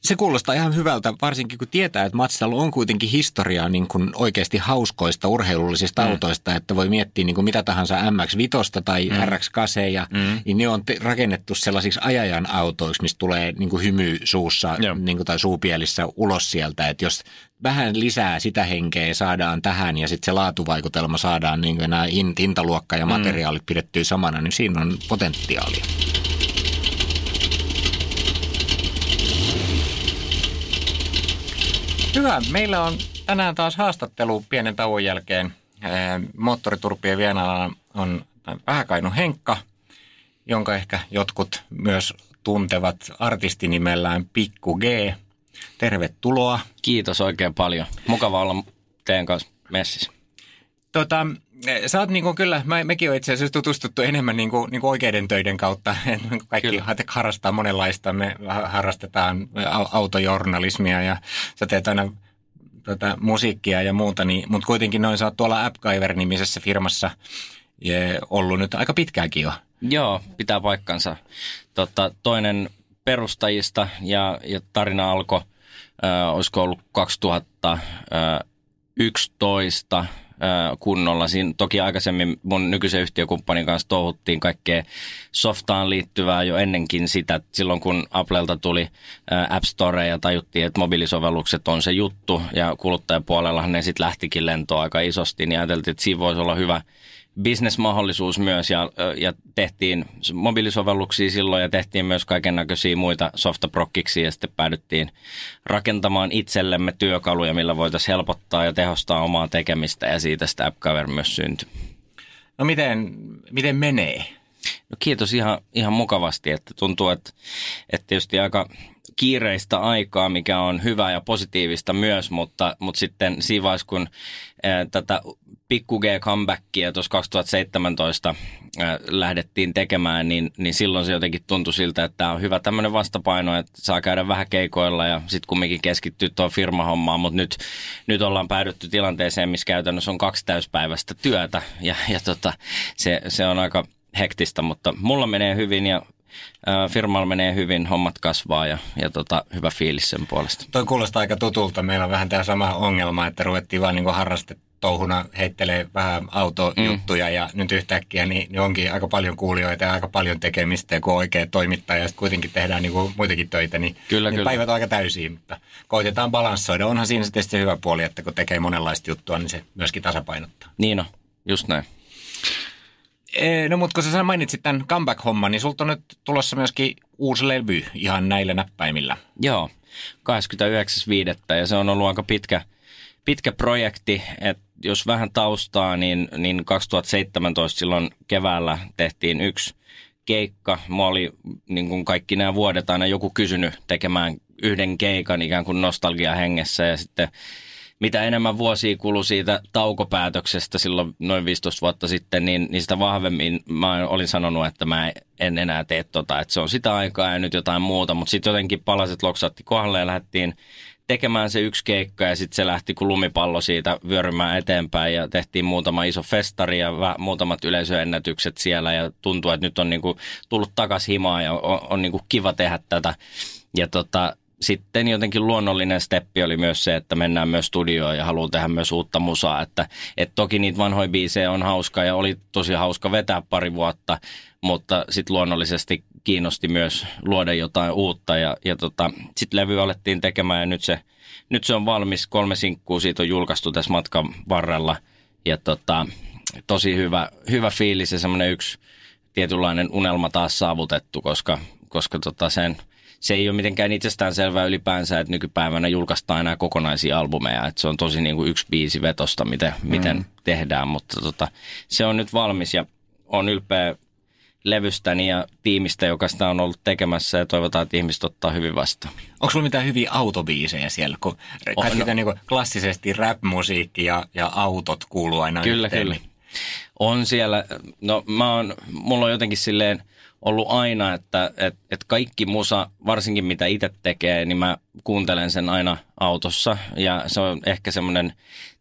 se kuulostaa ihan hyvältä, varsinkin kun tietää, että Matsalla on kuitenkin historiaa niin kuin oikeasti hauskoista urheilullisista mm. autoista, että voi miettiä niin kuin mitä tahansa MX-5 tai mm. RX-8, ja, mm. niin ne on te- rakennettu sellaisiksi ajajan autoiksi, mistä tulee niin kuin hymy suussa niin kuin, tai suupielissä ulos sieltä, että jos vähän lisää sitä henkeä saadaan tähän ja sitten se laatuvaikutelma saadaan niin kuin nämä hintaluokka ja mm. materiaalit mm. pidettyä samana, niin siinä on potentiaalia. Hyvä. Meillä on tänään taas haastattelu pienen tauon jälkeen. Moottoriturpien vieraana on Vähäkainu Henkka, jonka ehkä jotkut myös tuntevat artistinimellään Pikku G. Tervetuloa. Kiitos oikein paljon. Mukava olla teidän kanssa messissä. Tota, sä oot niin kyllä, mä, mekin on itse asiassa tutustuttu enemmän niin kuin, niin kuin oikeiden töiden kautta. Kaikki kyllä. harrastaa monenlaista. Me harrastetaan autojournalismia ja sä teet aina tota, musiikkia ja muuta, niin, mutta kuitenkin noin sä oot tuolla AppGyver-nimisessä firmassa ollut nyt aika pitkäänkin jo. Joo, pitää paikkansa. Tota, toinen perustajista ja, ja tarina alkoi, äh, olisiko ollut 2011 kunnolla. Siinä toki aikaisemmin mun nykyisen yhtiökumppanin kanssa touhuttiin kaikkea softaan liittyvää jo ennenkin sitä, silloin kun Applelta tuli App Store ja tajuttiin, että mobiilisovellukset on se juttu ja kuluttajapuolellahan ne sitten lähtikin lentoa aika isosti, niin ajateltiin, että siinä voisi olla hyvä – bisnesmahdollisuus myös ja, ja tehtiin mobiilisovelluksia silloin ja tehtiin myös kaiken näköisiä muita softaprokkiksi ja sitten päädyttiin rakentamaan itsellemme työkaluja, millä voitaisiin helpottaa ja tehostaa omaa tekemistä ja siitä sitä AppCover myös syntyi. No miten, miten menee? No kiitos ihan, ihan mukavasti, että tuntuu, että, että tietysti aika kiireistä aikaa, mikä on hyvä ja positiivista myös, mutta, mutta sitten siinä vaiheessa, kun ää, tätä pikku G-comebackia tuossa 2017 ää, lähdettiin tekemään, niin, niin silloin se jotenkin tuntui siltä, että tämä on hyvä tämmöinen vastapaino, että saa käydä vähän keikoilla ja sitten kumminkin keskittyä tuohon firmahommaan, mutta nyt, nyt ollaan päädytty tilanteeseen, missä käytännössä on kaksi täyspäiväistä työtä ja, ja tota, se, se on aika hektistä, mutta mulla menee hyvin ja firmalla menee hyvin, hommat kasvaa ja, ja tota, hyvä fiilis sen puolesta. Toi kuulostaa aika tutulta. Meillä on vähän tämä sama ongelma, että ruvettiin vaan niin harrastetouhuna heittelee vähän autojuttuja mm. ja nyt yhtäkkiä niin, niin onkin aika paljon kuulijoita ja aika paljon tekemistä ja kun oikea toimittaja ja sitten kuitenkin tehdään niin kuin muitakin töitä, niin, kyllä, niin kyllä. päivät on aika täysiä, mutta koitetaan balanssoida. Onhan siinä sitten se hyvä puoli, että kun tekee monenlaista juttua, niin se myöskin tasapainottaa. Niin on, just näin. No mutta kun sä mainitsit tämän comeback-homman, niin sulta on nyt tulossa myöskin uusi levy ihan näillä näppäimillä. Joo, 29.5. ja se on ollut aika pitkä, pitkä projekti, että jos vähän taustaa, niin, niin 2017 silloin keväällä tehtiin yksi keikka. Mä oli niin kuin kaikki nämä vuodet aina joku kysynyt tekemään yhden keikan ikään kuin nostalgia hengessä. Ja sitten mitä enemmän vuosia kului siitä taukopäätöksestä silloin noin 15 vuotta sitten, niin, niin sitä vahvemmin mä olin sanonut, että mä en enää tee tota, että se on sitä aikaa ja nyt jotain muuta, mutta sitten jotenkin palaset loksatti kohdalle ja lähdettiin tekemään se yksi keikka ja sitten se lähti kuin lumipallo siitä vyörymään eteenpäin ja tehtiin muutama iso festari ja muutamat yleisöennätykset siellä ja tuntuu, että nyt on niinku tullut takas himaa ja on, on niinku kiva tehdä tätä. Ja tota, sitten jotenkin luonnollinen steppi oli myös se, että mennään myös studioon ja haluaa tehdä myös uutta musaa. Että, et toki niitä vanhoja biisejä on hauska ja oli tosi hauska vetää pari vuotta, mutta sitten luonnollisesti kiinnosti myös luoda jotain uutta ja, ja tota, sitten levy alettiin tekemään ja nyt se, nyt se on valmis. Kolme sinkkuu siitä on julkaistu tässä matkan varrella ja tota, tosi hyvä, hyvä fiilis ja semmoinen yksi tietynlainen unelma taas saavutettu, koska, koska tota sen – se ei ole mitenkään itsestään selvää ylipäänsä, että nykypäivänä julkaistaan enää kokonaisia albumeja. Että se on tosi niin kuin yksi biisi vetosta, miten, mm. miten tehdään, mutta tota, se on nyt valmis ja on ylpeä levystäni ja tiimistä, joka sitä on ollut tekemässä ja toivotaan, että ihmiset ottaa hyvin vastaan. Onko sulla mitään hyviä autobiisejä siellä? Kun oh, no. niin klassisesti rap-musiikki ja, ja autot kuuluu aina Kyllä, yhteen. kyllä. On siellä, no mä oon, mulla on jotenkin silleen ollut aina, että et, et kaikki musa, varsinkin mitä itse tekee, niin mä kuuntelen sen aina autossa. Ja se on ehkä semmoinen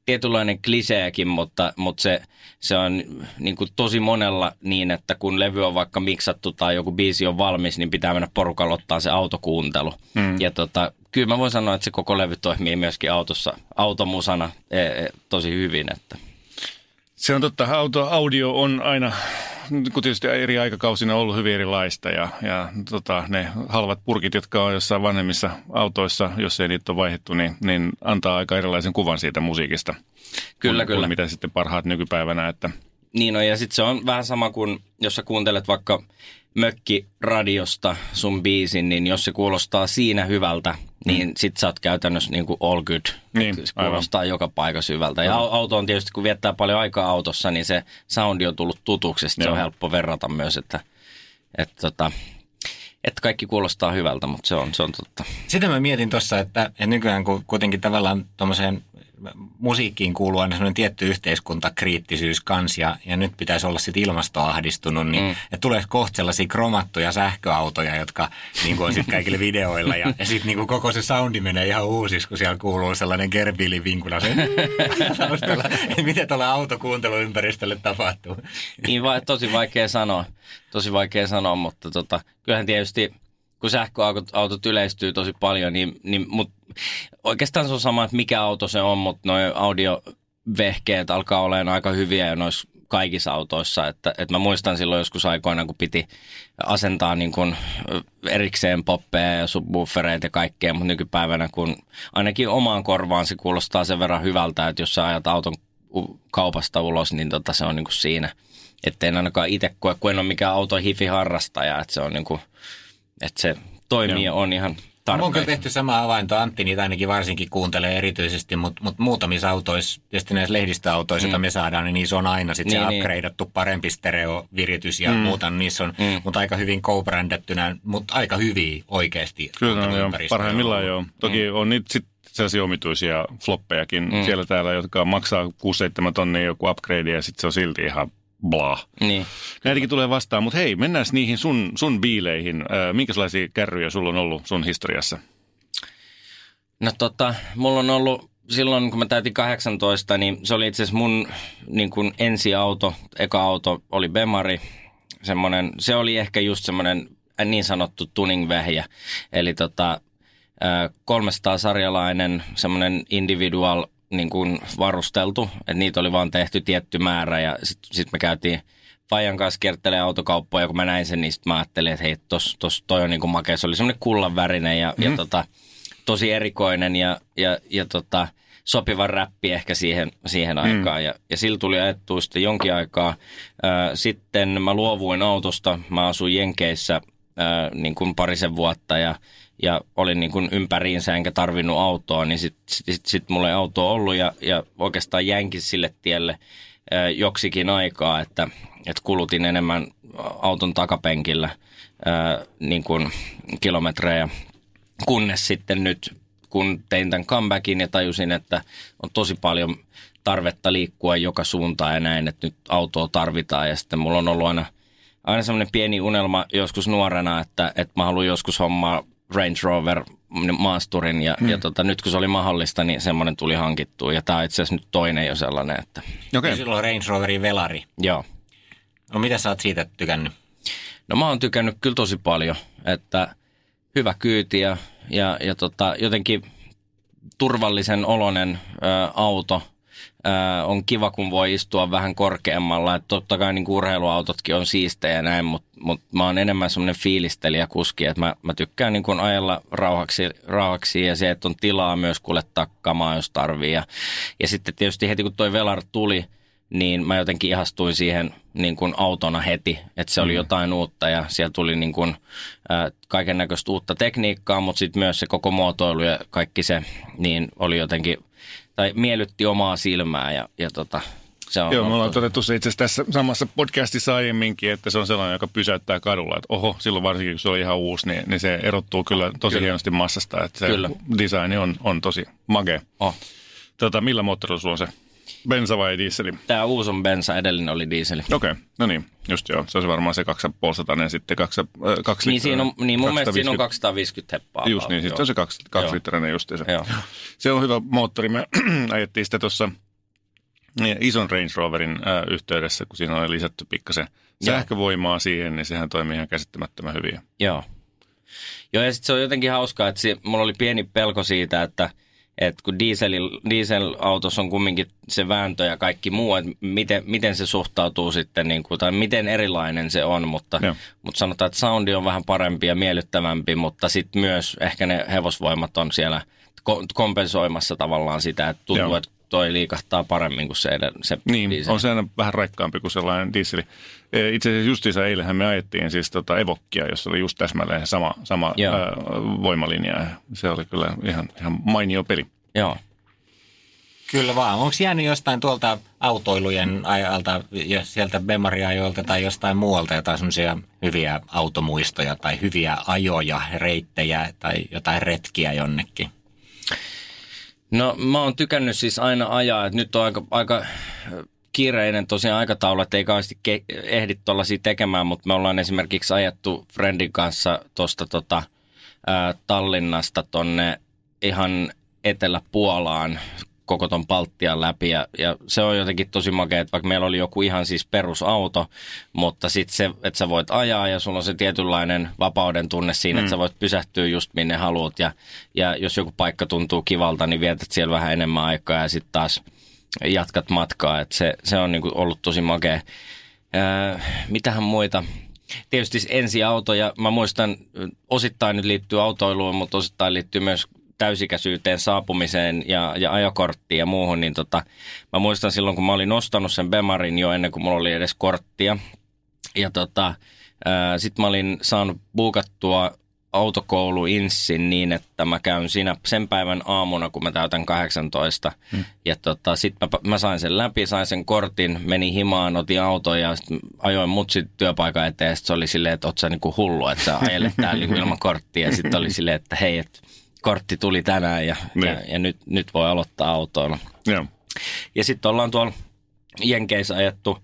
tietynlainen kliseekin, mutta, mutta se, se on niin kuin tosi monella niin, että kun levy on vaikka miksattu tai joku biisi on valmis, niin pitää mennä porukalla ottaa se autokuuntelu. Mm. Ja tota, kyllä mä voin sanoa, että se koko levy toimii myöskin autossa, automusana e, e, tosi hyvin. Että. Se on totta, auto, audio on aina kun tietysti eri aikakausina on ollut hyvin erilaista ja, ja tota, ne halvat purkit, jotka on jossain vanhemmissa autoissa, jos ei niitä ole vaihdettu, niin, niin antaa aika erilaisen kuvan siitä musiikista. Kyllä, kun, kyllä. mitä sitten parhaat nykypäivänä. Että... Niin on, ja sitten se on vähän sama kuin, jos sä kuuntelet vaikka mökkiradiosta sun biisin, niin jos se kuulostaa siinä hyvältä, niin mm. sit sä oot käytännössä niin kuin all good. Niin, se kuulostaa aivan. joka paikassa hyvältä. Ja auto on tietysti, kun viettää paljon aikaa autossa, niin se soundi on tullut tutuksi. Se on helppo verrata myös, että, että, tota, että kaikki kuulostaa hyvältä, mutta se on, se on totta. Sitä mä mietin tuossa, että, että nykyään kun kuitenkin tavallaan tuommoiseen musiikkiin kuuluu aina sellainen tietty yhteiskuntakriittisyys kans ja, ja nyt pitäisi olla sitten ilmastoahdistunut, niin mm. että tulee kohta sellaisia kromattuja sähköautoja, jotka niin kuin on sitten kaikille videoilla ja, ja sitten niin koko se soundi menee ihan uusiksi, kun siellä kuuluu sellainen gerbilivinkula. Se, miten tuolla autokuunteluympäristölle tapahtuu? Niin vai, tosi vaikea sanoa, tosi vaikea sanoa, mutta tota, kyllähän tietysti kun sähköautot autot yleistyy tosi paljon, niin, niin mut oikeastaan se on sama, että mikä auto se on, mutta nuo audiovehkeet alkaa olemaan aika hyviä ja noissa kaikissa autoissa. Että, että mä muistan silloin joskus aikoina, kun piti asentaa niin kuin erikseen poppeja ja subwoofereita ja kaikkea, mutta nykypäivänä kun ainakin omaan korvaan se kuulostaa sen verran hyvältä, että jos sä ajat auton kaupasta ulos, niin tota se on niin kuin siinä. Että en ainakaan itse koe, kun en ole mikään auto hifi harrastaja, että se on niin kuin, että se toimii ja on ihan tarpeen. On kyllä tehty sama havainto. Antti niitä ainakin varsinkin kuuntelee erityisesti, mutta mut muutamissa autoissa, tietysti näissä lehdistöautoissa, mm. joita me saadaan, niin niissä on aina sit niin, se niin. upgradeattu parempi stereoviritys ja mm. muuta. Niissä on, mm. mutta aika hyvin co-brändättynä, mutta aika hyviä oikeasti. Kyllä, no, joo, parhaimmillaan joo. Toki mm. on niitä sitten sellaisia omituisia floppejakin mm. siellä täällä, jotka maksaa 6-7 tonnia joku upgrade ja sitten se on silti ihan bla. Niin. Näitäkin tulee vastaan, mutta hei, mennään niihin sun, sun biileihin. Äh, minkälaisia kärryjä sulla on ollut sun historiassa? No tota, mulla on ollut silloin, kun mä täytin 18, niin se oli itse asiassa mun niin kuin ensiauto, eka auto oli Bemari. Semmonen, se oli ehkä just semmoinen niin sanottu tuning-vehjä. Eli tota, 300-sarjalainen semmoinen individual niin kuin varusteltu, että niitä oli vaan tehty tietty määrä ja sitten sit me käytiin Fajan kanssa kiertelee autokauppoja, kun mä näin sen, niin mä ajattelin, että hei, tos, tos, toi on niin kuin makea. Se oli semmoinen kullan värinen ja, mm-hmm. ja tota, tosi erikoinen ja, ja, ja tota, sopiva räppi ehkä siihen, siihen mm. aikaan. Ja, ja sillä tuli ajettua sitten jonkin aikaa. sitten mä luovuin autosta. Mä asuin Jenkeissä niin kuin parisen vuotta ja ja olin niin kuin ympäriinsä enkä tarvinnut autoa, niin sitten sit, sit mulla ei autoa ollut ja, ja oikeastaan jänkin sille tielle ää, joksikin aikaa, että, että kulutin enemmän auton takapenkillä ää, niin kuin kilometrejä, kunnes sitten nyt kun tein tämän comebackin ja tajusin, että on tosi paljon tarvetta liikkua joka suuntaan ja näin, että nyt autoa tarvitaan ja sitten mulla on ollut aina aina semmoinen pieni unelma joskus nuorena, että, että mä haluan joskus hommaa Range Rover maasturin ja, hmm. ja tota, nyt kun se oli mahdollista, niin semmoinen tuli hankittua ja tämä on itse asiassa nyt toinen jo sellainen. Että... Okay. Silloin Range Roverin velari. Joo. No mitä sä oot siitä tykännyt? No mä oon tykännyt kyllä tosi paljon, että hyvä kyyti ja, ja, ja tota, jotenkin turvallisen olonen ö, auto – on kiva, kun voi istua vähän korkeammalla. Että totta kai niin urheiluautotkin on siistejä ja näin, mutta mut mä oon enemmän semmoinen fiilistelijä kuski, että mä, mä tykkään niin kuin ajella rauhaksi, rauhaksi ja se, että on tilaa myös kuljettaa kamaa, jos tarvii. Ja, ja sitten tietysti heti kun toi Velar tuli, niin mä jotenkin ihastuin siihen niin kuin autona heti, että se oli mm. jotain uutta ja siellä tuli niin kuin, äh, kaiken näköistä uutta tekniikkaa, mutta sitten myös se koko muotoilu ja kaikki se, niin oli jotenkin tai miellytti omaa silmää ja, ja tota, se on Joo, me ollaan todettu se itse tässä samassa podcastissa aiemminkin, että se on sellainen, joka pysäyttää kadulla. Että oho, silloin varsinkin kun se on ihan uusi, niin, niin se erottuu kyllä tosi kyllä. hienosti massasta. Että se kyllä. design on, on tosi magea. Oh. Tota, millä moottorilla sulla on se? Bensa vai dieseli? Tämä uusi on bensa, edellinen oli dieseli. Okei, okay. no niin, just joo. Se on varmaan se 2,5 sitten kaksi, äh, kaksi Niin, siinä on, niin mun mielestä siinä on 250. 250 heppaa. Just niin, sitten on se kaksi, kaksi Joo. litrainen justiinsa. Joo. Se on hyvä moottori. Me ajettiin sitä tuossa niin, ison Range Roverin äh, yhteydessä, kun siinä oli lisätty pikkasen sähkövoimaa siihen, niin sehän toimii ihan käsittämättömän hyvin. Joo. Joo, ja sitten se on jotenkin hauskaa, että se, mulla oli pieni pelko siitä, että, että kun diesel, dieselautossa on kumminkin se vääntö ja kaikki muu, että miten, miten se suhtautuu sitten, niin kuin, tai miten erilainen se on, mutta, Joo. mutta sanotaan, että soundi on vähän parempi ja miellyttävämpi, mutta sitten myös ehkä ne hevosvoimat on siellä ko- kompensoimassa tavallaan sitä, että tuntuu, Joo. että toi liikahtaa paremmin kuin se, edellä- se Niin, diesel. on se aina vähän raikkaampi kuin sellainen dieseli. E, Itse asiassa justiinsa eilenhän me ajettiin siis tota Evokkia, jossa oli just täsmälleen sama, sama Joo. ää, voimalinja. Ja Se oli kyllä ihan, ihan mainio peli. Joo. Kyllä vaan. Onko jäänyt jostain tuolta autoilujen ajalta, sieltä Bemariajoilta tai jostain muualta jotain semmoisia hyviä automuistoja tai hyviä ajoja, reittejä tai jotain retkiä jonnekin? No mä oon tykännyt siis aina ajaa, että nyt on aika, aika kiireinen tosiaan aikataulu, että ei kauheasti ke- ehdi tuollaisia tekemään, mutta me ollaan esimerkiksi ajettu Friendin kanssa tuosta tota, ää, Tallinnasta tonne ihan Etelä-Puolaan koko ton Baltian läpi ja, ja se on jotenkin tosi makea, että vaikka meillä oli joku ihan siis perusauto, mutta sitten se, että sä voit ajaa ja sulla on se tietynlainen vapauden tunne siinä, mm. että sä voit pysähtyä just minne haluat ja, ja jos joku paikka tuntuu kivalta, niin vietät siellä vähän enemmän aikaa ja sitten taas jatkat matkaa, että se, se on niinku ollut tosi makea. Ää, mitähän muita? Tietysti ensiautoja, mä muistan, osittain nyt liittyy autoiluun, mutta osittain liittyy myös täysikäisyyteen, saapumiseen ja, ja ajokorttiin ja muuhun, niin tota, mä muistan silloin, kun mä olin ostanut sen Bemarin jo ennen kuin mulla oli edes korttia. Ja tota, sitten mä olin saanut buukattua autokoulu Inssin niin, että mä käyn siinä sen päivän aamuna, kun mä täytän 18. Hmm. Ja tota, sitten mä, mä, sain sen läpi, sain sen kortin, menin himaan, otin auton ja sit ajoin mutsit työpaikan eteen. Sitten se oli silleen, että oot sä niinku hullu, että sä ajelet täällä ilman korttia. Ja sitten oli silleen, että hei, että kortti tuli tänään ja, Niin. ja, ja nyt, nyt voi aloittaa autoilla. Joo. Ja sitten ollaan tuolla Jenkeissä ajettu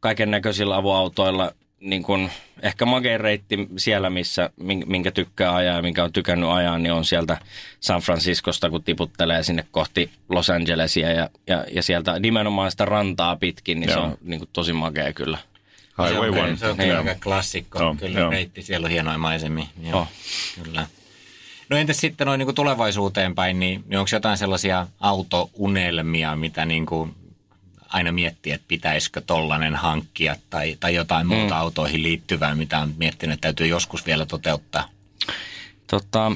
kaiken näköisillä avoautoilla, niin kun ehkä makein reitti siellä, missä, min- minkä tykkää ajaa ja minkä on tykännyt ajaa, niin on sieltä San Franciscosta, kun tiputtelee sinne kohti Los Angelesia ja, ja, ja sieltä nimenomaan sitä rantaa pitkin, niin Joo. se on niin kuin tosi makea kyllä. Highway se on, One. Se on Niin. kyllä aika klassikko. Joo, kyllä joo. reitti, siellä on hienoja maisemia. Joo, Oh. kyllä. No entäs sitten noin niin tulevaisuuteen päin, niin, niin onko jotain sellaisia autounelmia, mitä niin kuin aina miettii, että pitäisikö tollanen hankkia tai, tai jotain Mm. muuta autoihin liittyvää, mitä on miettinyt, että täytyy joskus vielä toteuttaa? Tota,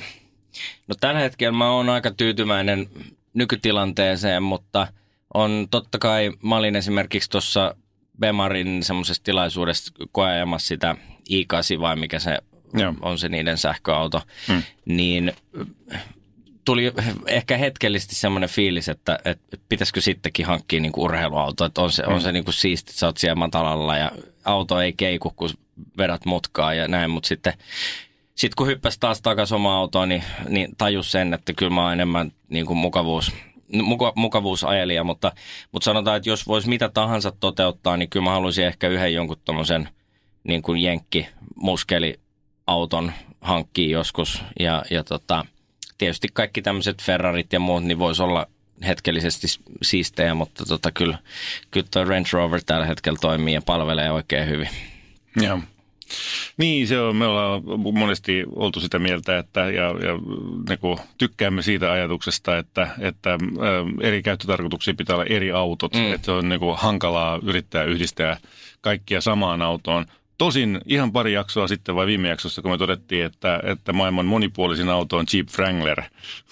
no tällä hetkellä mä oon aika tyytyväinen nykytilanteeseen, mutta on totta kai, mä olin esimerkiksi tuossa Bemarin semmoisessa tilaisuudessa koeajamassa sitä i8 vai mikä se Joo. on se niiden sähköauto, hmm. niin tuli ehkä hetkellisesti semmoinen fiilis, että, että pitäisikö sittenkin hankkia niinku urheiluauto, että on se, on se niinku siisti, että sä oot siellä matalalla ja auto ei keiku, kun vedät mutkaa ja näin, mutta sitten sitten kun hyppäsi taas takaisin omaan autoon, niin, niin tajus sen, että kyllä mä oon enemmän niin kuin mukavuus, muka, mukavuusajelija, mutta, mutta sanotaan, että jos voisi mitä tahansa toteuttaa, niin kyllä mä haluaisin ehkä yhden jonkun tommosen niin kuin jenkki muskeliauton hankkia joskus. Ja, ja tota, tietysti kaikki tämmöiset Ferrarit ja muut, niin voisi olla hetkellisesti siistejä, mutta tota, kyllä, kyllä tuo Range Rover tällä hetkellä toimii ja palvelee oikein hyvin. Joo. Niin, se on, me ollaan monesti oltu sitä mieltä, että ja, ja niin tykkäämme siitä ajatuksesta, että, että ä, eri käyttötarkoituksiin pitää olla eri autot, mm. että se on niin kuin, hankalaa yrittää yhdistää kaikkia samaan autoon. Tosin ihan pari jaksoa sitten vai viime jaksossa, kun me todettiin, että, että maailman monipuolisin auto on Jeep Wrangler,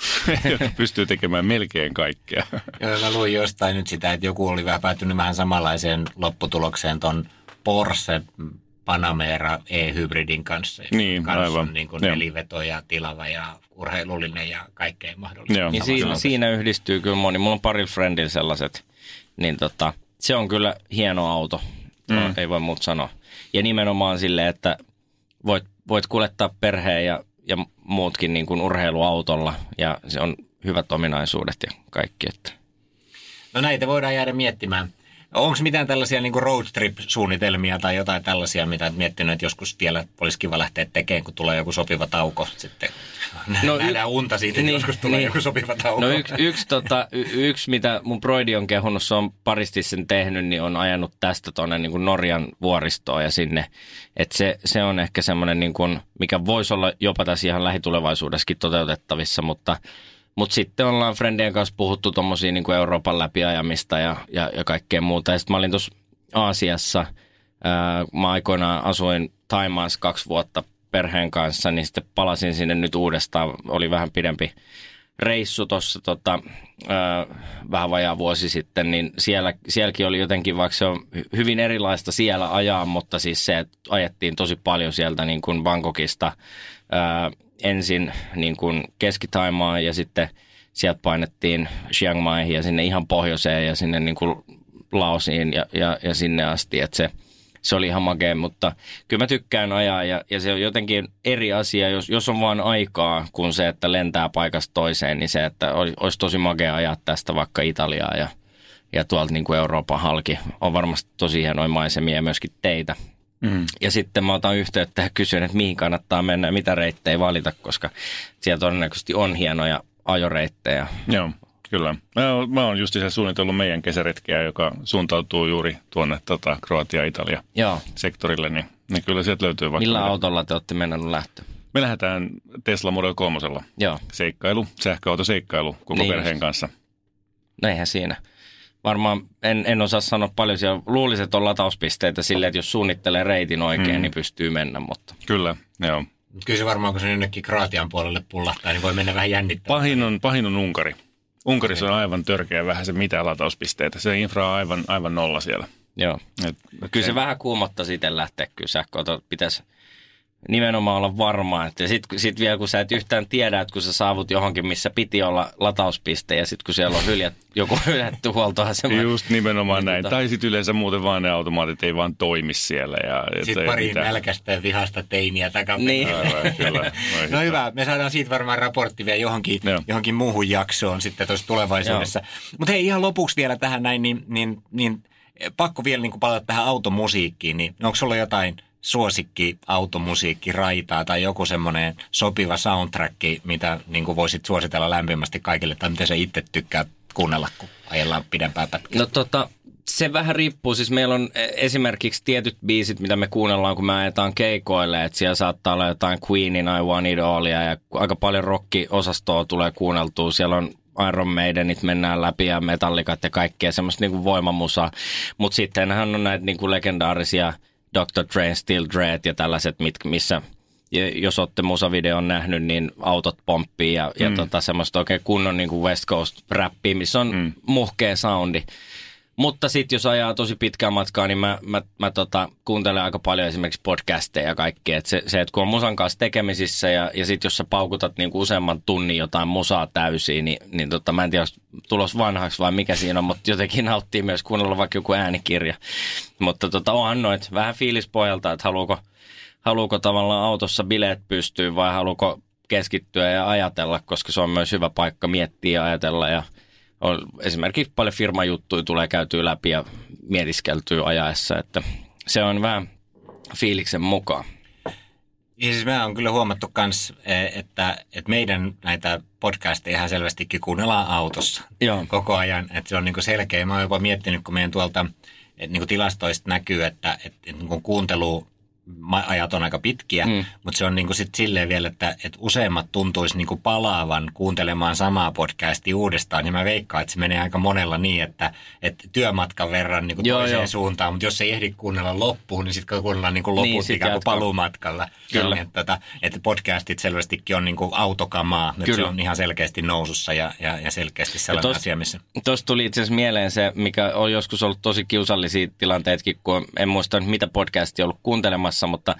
joka pystyy tekemään melkein kaikkea. Joo, mä luin jostain nyt sitä, että joku oli vähän päätynyt vähän samanlaiseen lopputulokseen ton Porsche Panamera e-hybridin kanssa. joka Niin, kans aivan. On niin kuin neliveto ja tilava ja urheilullinen ja kaikkea mahdollista. Joo. Niin siinä, siinä yhdistyy kyllä moni. Mulla on parilla friendillä sellaiset. Niin tota, se on kyllä hieno auto. No, Mm. Ei voi muuta sanoa. Ja nimenomaan silleen, että voit, voit kuljettaa perheen ja, ja muutkin niin kuin urheiluautolla. Ja se on hyvät ominaisuudet ja kaikki. Että. No näitä voidaan jäädä miettimään. Onko mitään tällaisia niin road trip-suunnitelmia tai jotain tällaisia, mitä et miettinyt, että joskus vielä olisi kiva lähteä tekemään, kun tulee joku sopiva tauko sitten? No, Nähdään y- unta siitä, että niin, joskus tulee niin. joku sopiva tauko. No yksi, yksi, tota, y- yksi mitä mun broidi on kehunut, se on paristi sen tehnyt, niin on ajanut tästä tuonne niin Norjan vuoristoon ja sinne. Että se, se on ehkä semmoinen, niin kuin, mikä voisi olla jopa tässä ihan lähitulevaisuudessakin toteutettavissa, mutta – mutta sitten ollaan Friendien kanssa puhuttu tuommoisia niin Euroopan läpiajamista ja, ja, ja kaikkea muuta. Ja sitten mä olin tuossa Aasiassa, ää, mä aikoinaan asuin Taimaassa kaksi vuotta perheen kanssa, niin sitten palasin sinne nyt uudestaan. Oli vähän pidempi reissu tuossa tota, vähän vajaa vuosi sitten, niin siellä, sielläkin oli jotenkin, vaikka se on hyvin erilaista siellä ajaa, mutta siis se, että ajettiin tosi paljon sieltä niin kuin Bangkokista ää, ensin niin kuin keski ja sitten sieltä painettiin Chiang Maihin ja sinne ihan pohjoiseen ja sinne niin kuin Laosiin ja, ja, ja sinne asti, että se, se oli ihan makea, mutta kyllä mä tykkään ajaa ja, ja se on jotenkin eri asia, jos, jos on vaan aikaa, kuin se, että lentää paikasta toiseen, niin se, että olisi, olisi tosi makea ajaa tästä vaikka Italiaa ja, ja tuolta niin kuin Euroopan halki. On varmasti tosi hienoja maisemia ja myöskin teitä. Mm. Ja sitten mä otan yhteyttä ja kysyn, että mihin kannattaa mennä ja mitä reittejä valita, koska siellä todennäköisesti on hienoja ajoreittejä. Joo, kyllä. Mä oon, mä oon just se suunnitellut meidän kesäretkeä, joka suuntautuu juuri tuonne tota, Kroatia-Italia Joo. sektorille, niin, niin kyllä sieltä löytyy vaikka... Millä autolla te olette mennyt lähtö? Me lähdetään Tesla Model 3. Joo. Seikkailu, sähköautoseikkailu koko niin perheen just. kanssa. Näinhän siinä varmaan en, en osaa sanoa paljon siellä. Luulisin, että on latauspisteitä silleen, että jos suunnittelee reitin oikein, mm. niin pystyy mennä. Mutta. Kyllä, joo. Kyllä se varmaan, kun se jonnekin Kroatian puolelle pullahtaa, niin voi mennä vähän jännittämään. Pahin on, pahin on Unkari. Unkarissa on aivan törkeä vähän se mitä latauspisteitä. Se infra on aivan, aivan nolla siellä. Joo. Et, et kyllä se, se vähän kuumottaa sitten lähteä. Kyllä sähköauto pitäisi nimenomaan olla varma. Että sitten sit vielä kun sä et yhtään tiedä, että kun sä saavut johonkin, missä piti olla latauspiste ja sitten kun siellä on hyljät, joku hylätty huoltoasema. Just nimenomaan niin, näin. Tota... Tai sitten yleensä muuten vaan ne automaatit ei vaan toimi siellä. Ja, sitten pari mitään. nälkästä ja vihasta teiniä takaperin. Niin. no hyvä, me saadaan siitä varmaan raportti vielä johonkin, johonkin muuhun jaksoon sitten tuossa tulevaisuudessa. Mutta hei ihan lopuksi vielä tähän näin, niin, niin, niin pakko vielä niin palata tähän automusiikkiin, niin onko sulla jotain – suosikki automusiikki raitaa tai joku semmoinen sopiva soundtrack, mitä niin kuin voisit suositella lämpimästi kaikille tai mitä sä itse tykkää kuunnella, kun ajellaan pidempää pätkää? No tota, se vähän riippuu. Siis meillä on e, esimerkiksi tietyt biisit, mitä me kuunnellaan, kun me ajetaan keikoille. Että siellä saattaa olla jotain Queenin I Want It Allia ja aika paljon rock-osastoa tulee kuunneltua. Siellä on Iron Maidenit mennään läpi ja metallikat ja kaikkea semmoista niinku voimamusaa. Mutta sittenhän on näitä niinku legendaarisia – Dr. Dre, Still Dread ja tällaiset, mit, missä jos olette musavideon nähnyt, niin autot pomppii ja, mm. ja tota, semmoista oikein kunnon niin kuin West Coast räppiä, missä on mm. muhkea soundi. Mutta sitten jos ajaa tosi pitkää matkaa, niin mä, mä, mä tota, kuuntelen aika paljon esimerkiksi podcasteja ja kaikkea. Et se, se, että kun on musan kanssa tekemisissä ja, ja sitten jos sä paukutat niinku useamman tunnin jotain musaa täysiin, niin, niin tota, mä en tiedä, tulos vanhaksi vai mikä siinä on, mutta jotenkin nauttii myös kuunnella vaikka joku äänikirja. Mutta tota, onhan noit vähän fiilispojalta, että haluuko, haluuko tavallaan autossa bileet pystyä vai haluuko keskittyä ja ajatella, koska se on myös hyvä paikka miettiä ja ajatella ja – on esimerkiksi paljon firmajuttuja tulee käytyä läpi ja mietiskeltyä ajaessa, että se on vähän fiiliksen mukaan. Ja siis me on kyllä huomattu myös, e, että, että meidän näitä podcasteja ihan selvästikin kuunnellaan autossa Joo. koko ajan. Että se on niin selkeä. Mä oon jopa miettinyt, kun meidän tuolta että niin tilastoista näkyy, että, että, että niin kuuntelu ajat on aika pitkiä, mm. mutta se on niin kuin sit silleen vielä, että, että useimmat tuntuisi niin kuin palaavan kuuntelemaan samaa podcastia uudestaan, niin mä veikkaan, että se menee aika monella niin, että, että työmatkan verran niin kuin joo, toiseen joo. suuntaan, mutta jos ei ehdi kuunnella loppuun, niin sitten kuunnellaan niin kuin loput niin, ikään kuin paluumatkalla. Kyllä. Että, että, että podcastit selvästikin on niin kuin autokamaa, että se on ihan selkeästi nousussa ja, ja, ja selkeästi sellainen ja tos, asia, missä... Tuossa tuli itse asiassa mieleen se, mikä on joskus ollut tosi kiusallisia tilanteetkin, kun en muista mitä podcastia ollut kuuntelemassa, kanssa, mutta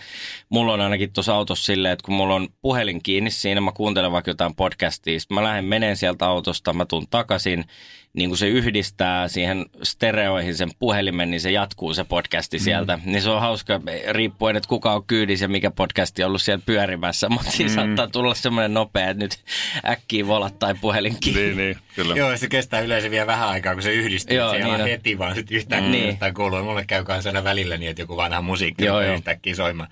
mulla on ainakin tuossa autossa silleen, että kun mulla on puhelin kiinni siinä, mä kuuntelen vaikka jotain podcastia, mä lähden meneen sieltä autosta, mä tuun takaisin, niin kun se yhdistää siihen stereoihin sen puhelimen, niin se jatkuu se podcasti mm. sieltä. Niin se on hauska, riippuen, että kuka on kyydissä ja mikä podcasti on ollut siellä pyörimässä, mutta siinä mm. saattaa tulla semmoinen nopea, että nyt äkkiä volattaa puhelin kiinni. Niin, niin, kyllä. Joo, se kestää yleensä vielä vähän aikaa, kun se yhdistyy. Joo, se ei niin on. heti, vaan sitten yhtäkkiä Niin. jostain kuuluu. Mulle käy aina välillä niin, että joku vanha musiikki Joo, joo. yhtäkkiä soimaan.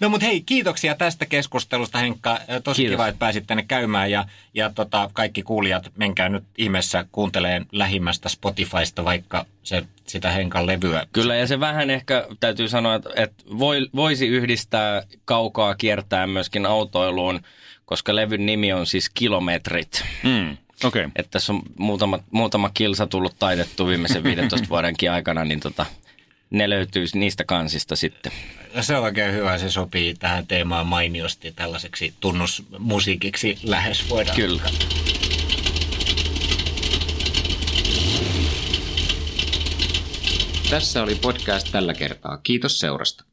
No mutta hei, kiitoksia tästä keskustelusta Henkka. Tosi Kiitos. kiva, että pääsit tänne käymään ja, ja tota, kaikki kuulijat, menkää nyt ihmeessä kuunteleen lähimmästä Spotifysta, vaikka se, sitä Henkan levyä. Kyllä, ja se vähän ehkä täytyy sanoa, että, että voi, voisi yhdistää kaukaa kiertää myöskin autoiluun, koska levyn nimi on siis Kilometrit. Mm. Okei. Okay. Että tässä on muutama, muutama kilsa tullut taitettu viimeisen 15 vuodenkin aikana, niin tota, ne löytyy niistä kansista sitten. Se on oikein hyvä, se sopii tähän teemaan mainiosti tällaiseksi tunnusmusiikiksi lähes voidaan. Kyllä. Tässä oli podcast tällä kertaa. Kiitos seurasta.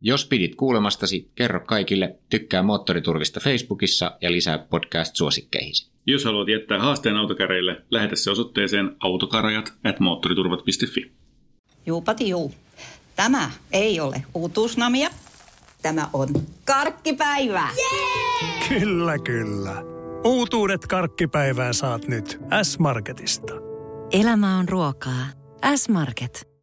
Jos pidit kuulemastasi, kerro kaikille, tykkää Moottoriturvista Facebookissa ja lisää podcast-suosikkeihisi. Jos haluat jättää haasteen autokäreille, lähetä se osoitteeseen autokarajat at moottoriturvat.fi. Juupati juu. Tämä ei ole uutuusnamia. Tämä on karkkipäivää. Kyllä, kyllä. Uutuudet karkkipäivään saat nyt S-Marketista. Elämä on ruokaa. S-Market.